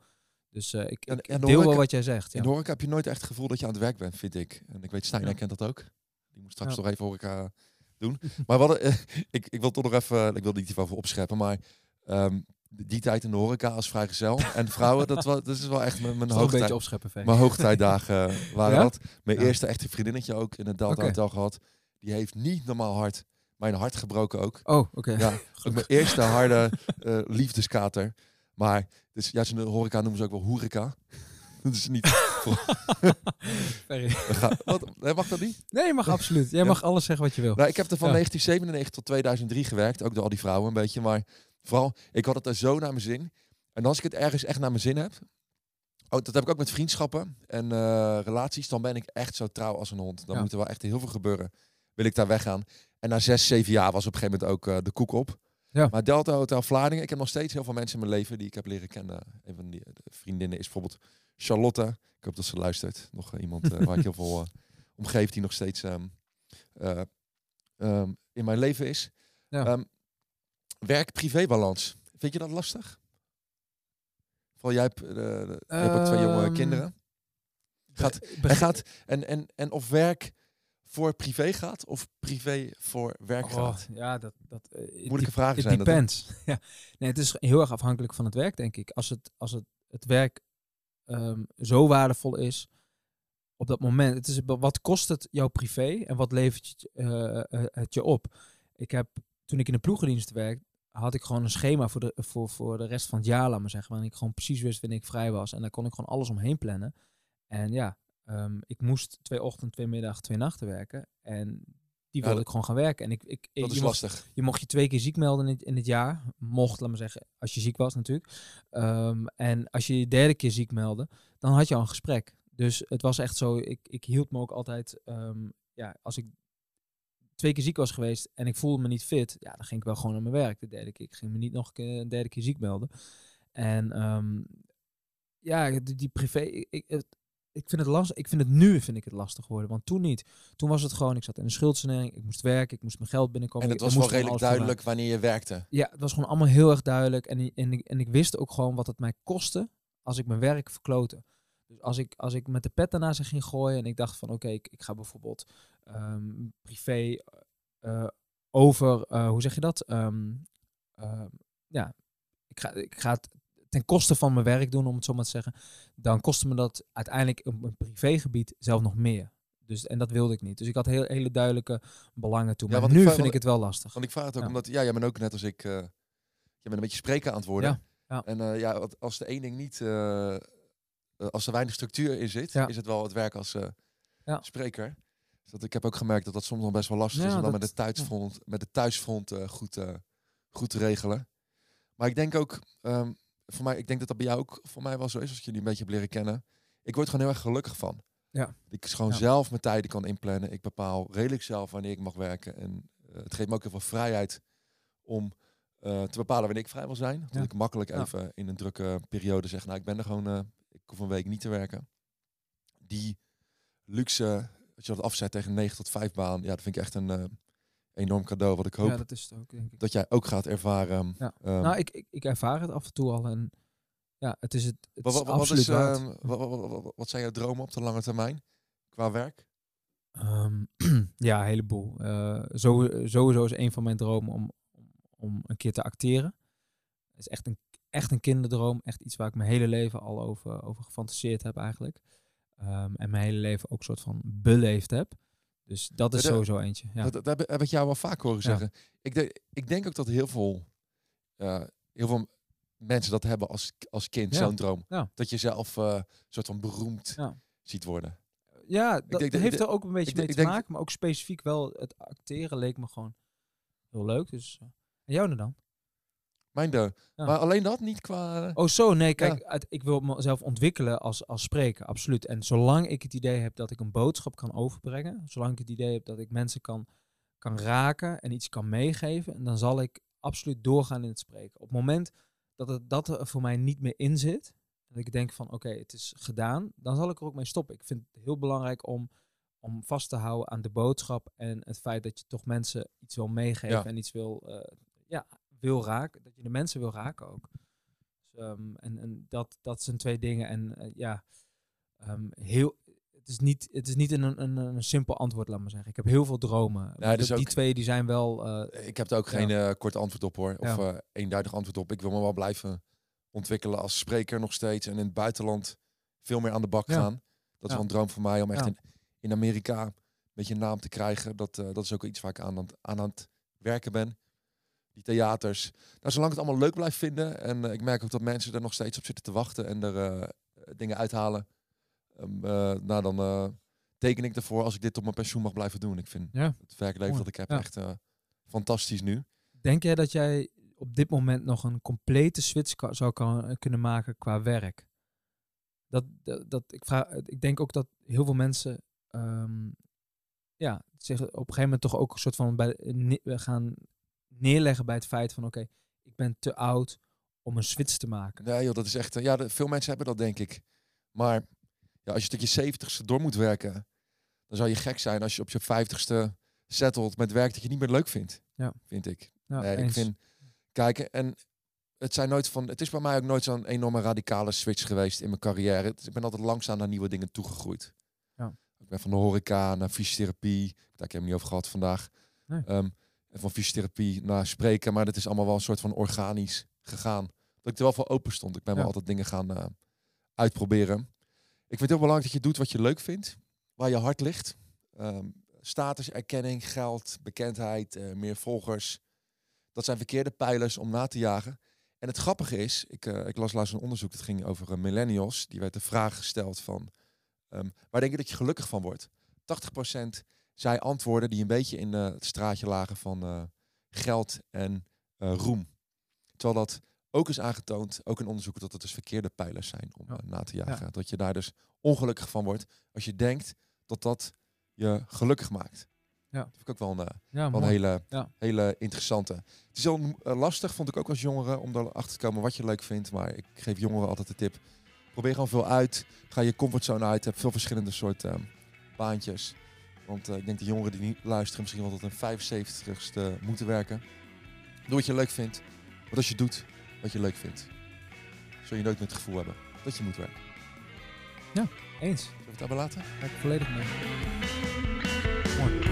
Speaker 2: Dus eh, ik,
Speaker 1: En-
Speaker 2: ik
Speaker 1: en de
Speaker 2: deel wel wat jij zegt. Ja.
Speaker 1: In de horeca heb je nooit echt het gevoel dat je aan het werk bent, vind ik. En ik weet, Stijn
Speaker 2: Ja.
Speaker 1: herkent dat ook. Die moet straks
Speaker 2: Ja.
Speaker 1: nog even horeca doen. <laughs> maar wat, eh, <laughs> ik, ik wil toch nog even, ik wil niet over opscheppen, maar ehm, die tijd in de horeca als vrijgezel en vrouwen, dat, was, dat is wel echt mijn, hoogtijd, mijn hoogtijdagen waren dat. Mijn eerste echte vriendinnetje ook in het Delta. Hotel gehad. Die heeft niet normaal hard mijn hart gebroken ook.
Speaker 2: Oh, oké.
Speaker 1: Ja, ook <laughs> mijn eerste harde <laughs> eh, liefdeskater. Maar dus, juist in de horeca noemen ze ook wel horeca. <laughs> dat is niet... Wat, mag dat niet?
Speaker 2: Nee, je mag absoluut. Jij
Speaker 1: Ja.
Speaker 2: mag alles zeggen wat je wil.
Speaker 1: Nou, ik heb er van
Speaker 2: Ja.
Speaker 1: 1997 tot 2003 gewerkt. Ook door al die vrouwen een beetje. Maar vooral, ik had het er zo naar mijn zin. En als ik het ergens echt naar mijn zin heb... Oh, dat heb ik ook met vriendschappen en eh, relaties. Dan ben ik echt zo trouw als een hond. Dan
Speaker 2: Ja.
Speaker 1: moet er wel echt heel veel gebeuren. Wil ik daar weggaan. En na zes, zeven jaar was op een gegeven moment ook eh, de koek op.
Speaker 2: Ja.
Speaker 1: Maar Delta Hotel Vlaardingen. Ik heb nog steeds heel veel mensen in mijn leven die ik heb leren kennen. Een van die de vriendinnen is bijvoorbeeld Charlotte. Ik hoop dat ze luistert. Nog eh, iemand eh, waar ik heel veel eh, om geef die nog steeds ehm, eh, ehm, in mijn leven is.
Speaker 2: Ja.
Speaker 1: Ehm, Werk-privé-balans. Vind je dat lastig? Vooral jij hebt, eh, hebt ook twee jonge kinderen. Gaat, en, gaat, en, en, en of werk voor privé gaat of privé voor werk
Speaker 2: Oh,
Speaker 1: gaat?
Speaker 2: ja, dat... dat it
Speaker 1: Moeilijke
Speaker 2: it
Speaker 1: zijn dat, hè?
Speaker 2: depends. <laughs> ja. Nee, het is heel erg afhankelijk van het werk, denk ik. Als het, als het, het werk ehm, zo waardevol is op dat moment. Het is, wat kost het jou privé en wat levert je, eh, eh, het je op? Ik heb, toen ik in de ploegendienst werkte, had ik gewoon een schema voor de, voor, voor de rest van het jaar, laat maar zeggen. Waarin ik gewoon precies wist wanneer ik vrij was. En daar kon ik gewoon alles omheen plannen. En ja, ehm, ik moest twee ochtenden, twee middagen, twee nachten werken. En die
Speaker 1: Ja,
Speaker 2: wilde
Speaker 1: dat-
Speaker 2: ik gewoon gaan werken. En ik, ik,
Speaker 1: Dat
Speaker 2: je
Speaker 1: is
Speaker 2: mocht-
Speaker 1: lastig.
Speaker 2: je mocht je twee keer ziek melden in het, in het jaar. Mocht, laat maar zeggen, als je ziek was natuurlijk. Ehm, en als je je derde keer ziek meldde, dan had je al een gesprek. Dus het was echt zo, ik, ik hield me ook altijd, ehm, ja, als ik twee keer ziek was geweest en ik voelde me niet fit, ja, dan ging ik wel gewoon naar mijn werk de derde keer. Ik ging me niet nog een keer- een derde keer ziek melden. En ja, die, die privé, ik, het- ik vind het lastig. Ik vind het nu vind ik het lastig worden, want toen niet. Toen was het gewoon, ik zat in een schuldsanering, ik moest werken, ik moest mijn geld binnenkomen.
Speaker 1: En het was wel redelijk duidelijk wanneer je werkte.
Speaker 2: Ja, het was gewoon allemaal heel erg duidelijk. En, en, ik, en ik wist ook gewoon wat het mij kostte als ik mijn werk verkloten. Dus als ik, als ik met de pet daarna zich ging gooien en ik dacht van oké, ik, ik ga bijvoorbeeld ehm, privé eh, over, eh, hoe zeg je dat? Ehm, ehm, ja, ik ga, ik ga het ten koste van mijn werk doen, om het zo maar te zeggen. Dan kostte me dat uiteindelijk op een privégebied zelf nog meer. Dus, en dat wilde ik niet. Dus ik had heel, hele duidelijke belangen toen.
Speaker 1: Ja,
Speaker 2: maar
Speaker 1: ik
Speaker 2: nu
Speaker 1: vraag-
Speaker 2: vind ik het wel lastig.
Speaker 1: Want ik vraag het ook
Speaker 2: Ja.
Speaker 1: omdat, ja, jij bent ook net als ik, eh je bent een beetje spreken aan het worden.
Speaker 2: Ja, ja.
Speaker 1: En eh, ja, als de één ding niet, eh, als er weinig structuur in zit, is het wel het werk als
Speaker 2: Ja.
Speaker 1: spreker. Dus dat, ik heb ook gemerkt dat dat soms nog best wel lastig is om dan
Speaker 2: dat-
Speaker 1: met de thuisfront, met de thuisfront goed, goed te regelen. Maar ik denk ook, ehm, voor mij, ik denk dat dat bij jou ook voor mij wel zo is, als ik jullie een beetje heb leren kennen. Ik word gewoon heel erg gelukkig van.
Speaker 2: Ja.
Speaker 1: Ik gewoon
Speaker 2: Ja.
Speaker 1: zelf mijn tijden kan inplannen. Ik bepaal redelijk zelf wanneer ik mag werken. En eh, het geeft me ook heel veel vrijheid om eh, te bepalen wanneer ik vrij wil zijn. Dat
Speaker 2: Ja.
Speaker 1: ik makkelijk
Speaker 2: Ja.
Speaker 1: even in een drukke periode zeg, nou ik ben er gewoon, eh, ik hoef een week niet te werken. Die luxe, dat je dat afzet tegen een 9 tot 5 baan, ja, dat vind ik echt een enorm cadeau. Wat ik hoop
Speaker 2: Ja, dat is het ook, denk ik.
Speaker 1: dat jij ook gaat ervaren.
Speaker 2: Ja.
Speaker 1: Ehm,
Speaker 2: nou, ik, ik, ik ervaar het af en toe al en ja, het is het, het
Speaker 1: wat,
Speaker 2: is
Speaker 1: wat, wat,
Speaker 2: absoluut
Speaker 1: is,
Speaker 2: waard.
Speaker 1: wat, wat, wat, wat- wat zijn jouw dromen op de lange termijn qua werk?
Speaker 2: Ehm, <clears throat> ja, een heleboel. Zo, sowieso is een van mijn dromen om, om, om een keer te acteren. Het is echt een, echt een kinderdroom. Echt iets waar ik mijn hele leven al over, over gefantaseerd heb eigenlijk. Ehm, en mijn hele leven ook soort van beleefd heb. Dus dat is sowieso eentje. Ja.
Speaker 1: Dat, dat heb, ik jou wel vaak horen
Speaker 2: Ja.
Speaker 1: zeggen. Ik, denk, ik denk ook dat heel veel, eh, heel veel mensen dat hebben als, als kind,
Speaker 2: Ja.
Speaker 1: zo'n droom.
Speaker 2: Ja.
Speaker 1: Dat je zelf eh, soort van beroemd ziet worden.
Speaker 2: Ja, dat
Speaker 1: denk dat-
Speaker 2: heeft er ook een beetje
Speaker 1: ik
Speaker 2: mee te
Speaker 1: denk-
Speaker 2: maken. Maar ook specifiek wel het acteren leek me gewoon heel leuk. Dus, eh, en jou dan?
Speaker 1: Mijn de.
Speaker 2: Ja.
Speaker 1: Maar alleen dat niet qua...
Speaker 2: Oh zo, nee, kijk, uit- ik wil mezelf ontwikkelen als, als spreker, absoluut. En zolang ik het idee heb dat ik een boodschap kan overbrengen, zolang ik het idee heb dat ik mensen kan, kan raken en iets kan meegeven, dan zal ik absoluut doorgaan in het spreken. Op het moment dat het, dat er voor mij niet meer in zit, en ik denk van oké, het is gedaan, dan zal ik er ook mee stoppen. Ik vind het heel belangrijk om, om vast te houden aan de boodschap en het feit dat je toch mensen iets wil meegeven
Speaker 1: Ja.
Speaker 2: en iets wil, eh, ja, wil raken, dat je de mensen wil raken ook. Dus, ehm, en en dat, dat zijn twee dingen. En eh, ja, ehm, heel, het is niet, het is niet een, een, een simpel antwoord, laat maar zeggen. Ik heb heel veel dromen.
Speaker 1: Dus
Speaker 2: die
Speaker 1: ook-
Speaker 2: twee die zijn wel. eh,
Speaker 1: Ik heb er ook
Speaker 2: Ja.
Speaker 1: geen eh, kort antwoord op hoor. Of
Speaker 2: Ja.
Speaker 1: eenduidig antwoord op. Ik wil me wel blijven ontwikkelen als spreker nog steeds. En in het buitenland veel meer aan de bak
Speaker 2: Ja.
Speaker 1: gaan. Dat is wel een droom voor mij om echt in, in Amerika een beetje een naam te krijgen. Dat, dat is ook iets waar ik aan, aan, aan aan het werken ben. Die theaters. Nou, zolang ik het allemaal leuk blijf vinden. En eh, ik merk ook dat mensen er nog steeds op zitten te wachten. En er eh, dingen uithalen. Ehm, eh, nou, dan teken ik ervoor als ik dit op mijn pensioen mag blijven doen. Ik vind
Speaker 2: ja.
Speaker 1: het werkleven dat ik heb
Speaker 2: Ja.
Speaker 1: echt fantastisch nu.
Speaker 2: Denk jij dat jij op dit moment nog een complete switch zou kan, kunnen maken qua werk? Dat, dat, dat, ik, vraag, ik denk ook dat heel veel mensen ehm, ja, zich op een gegeven moment toch ook een soort van bij, gaan neerleggen bij het feit van oké, ik ben te oud om een switch te maken.
Speaker 1: Nee joh, dat is echt... eh, Ja, veel mensen hebben dat denk ik. Maar ja, als je tot je zeventigste door moet werken... dan zou je gek zijn als je op je vijftigste settelt met werk dat je niet meer leuk vindt.
Speaker 2: Ja.
Speaker 1: Vind ik.
Speaker 2: Ja,
Speaker 1: nee, ik vind... Kijk, en het, zijn nooit van, het is bij mij ook nooit zo'n enorme radicale switch geweest in mijn carrière. Ik ben altijd langzaam naar nieuwe dingen toegegroeid.
Speaker 2: Ja.
Speaker 1: Ik ben van de horeca naar fysiotherapie. Daar heb ik hem niet over gehad vandaag.
Speaker 2: Nee.
Speaker 1: Ehm, en van fysiotherapie naar spreken. Maar dat is allemaal wel een soort van organisch gegaan. Dat ik er wel voor open stond. Ik ben wel
Speaker 2: Ja.
Speaker 1: altijd dingen gaan eh, uitproberen. Ik vind het heel belangrijk dat je doet wat je leuk vindt. Waar je hart ligt. Ehm, status, erkenning, geld, bekendheid, eh, meer volgers. Dat zijn verkeerde pijlers om na te jagen. En het grappige is, ik, eh, ik las laatst een onderzoek dat ging over millennials. Die werd de vraag gesteld van, ehm, waar denk je dat je gelukkig van wordt? 80% zei antwoorden die een beetje in eh, het straatje lagen van eh, geld en eh, roem. Terwijl dat ook is aangetoond, ook in onderzoeken, dat het dus verkeerde pijlers zijn om
Speaker 2: Ja.
Speaker 1: eh, na te jagen. Dat je daar dus ongelukkig van wordt als je denkt dat dat je gelukkig maakt.
Speaker 2: Ja.
Speaker 1: Dat vind ik ook wel een,
Speaker 2: Ja,
Speaker 1: wel een hele, hele interessante. Het is heel eh, lastig, vond ik ook als jongere, om erachter te komen wat je leuk vindt. Maar ik geef jongeren altijd de tip, Probeer gewoon veel uit. Ga je comfortzone uit. Heb veel verschillende soorten ehm, baantjes. Want eh, ik denk de jongeren die niet luisteren misschien wel tot een 75ste moeten werken. Doe wat je leuk vindt. Want als je doet wat je leuk vindt, zul je nooit meer het gevoel hebben dat je moet werken.
Speaker 2: Eens.
Speaker 1: Zullen we het daarbij laten?
Speaker 2: Ga ik volledig mee. Mooi.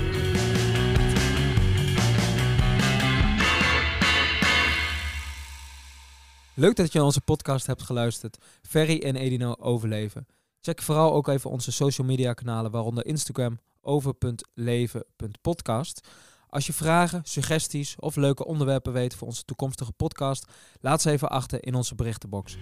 Speaker 2: Leuk dat je naar onze podcast hebt geluisterd. Ferry en Edino overleven. Check vooral ook even onze social media kanalen, waaronder Instagram over.leven.podcast. Als je vragen, suggesties of leuke onderwerpen weet voor onze toekomstige podcast, laat ze even achter in onze berichtenbox.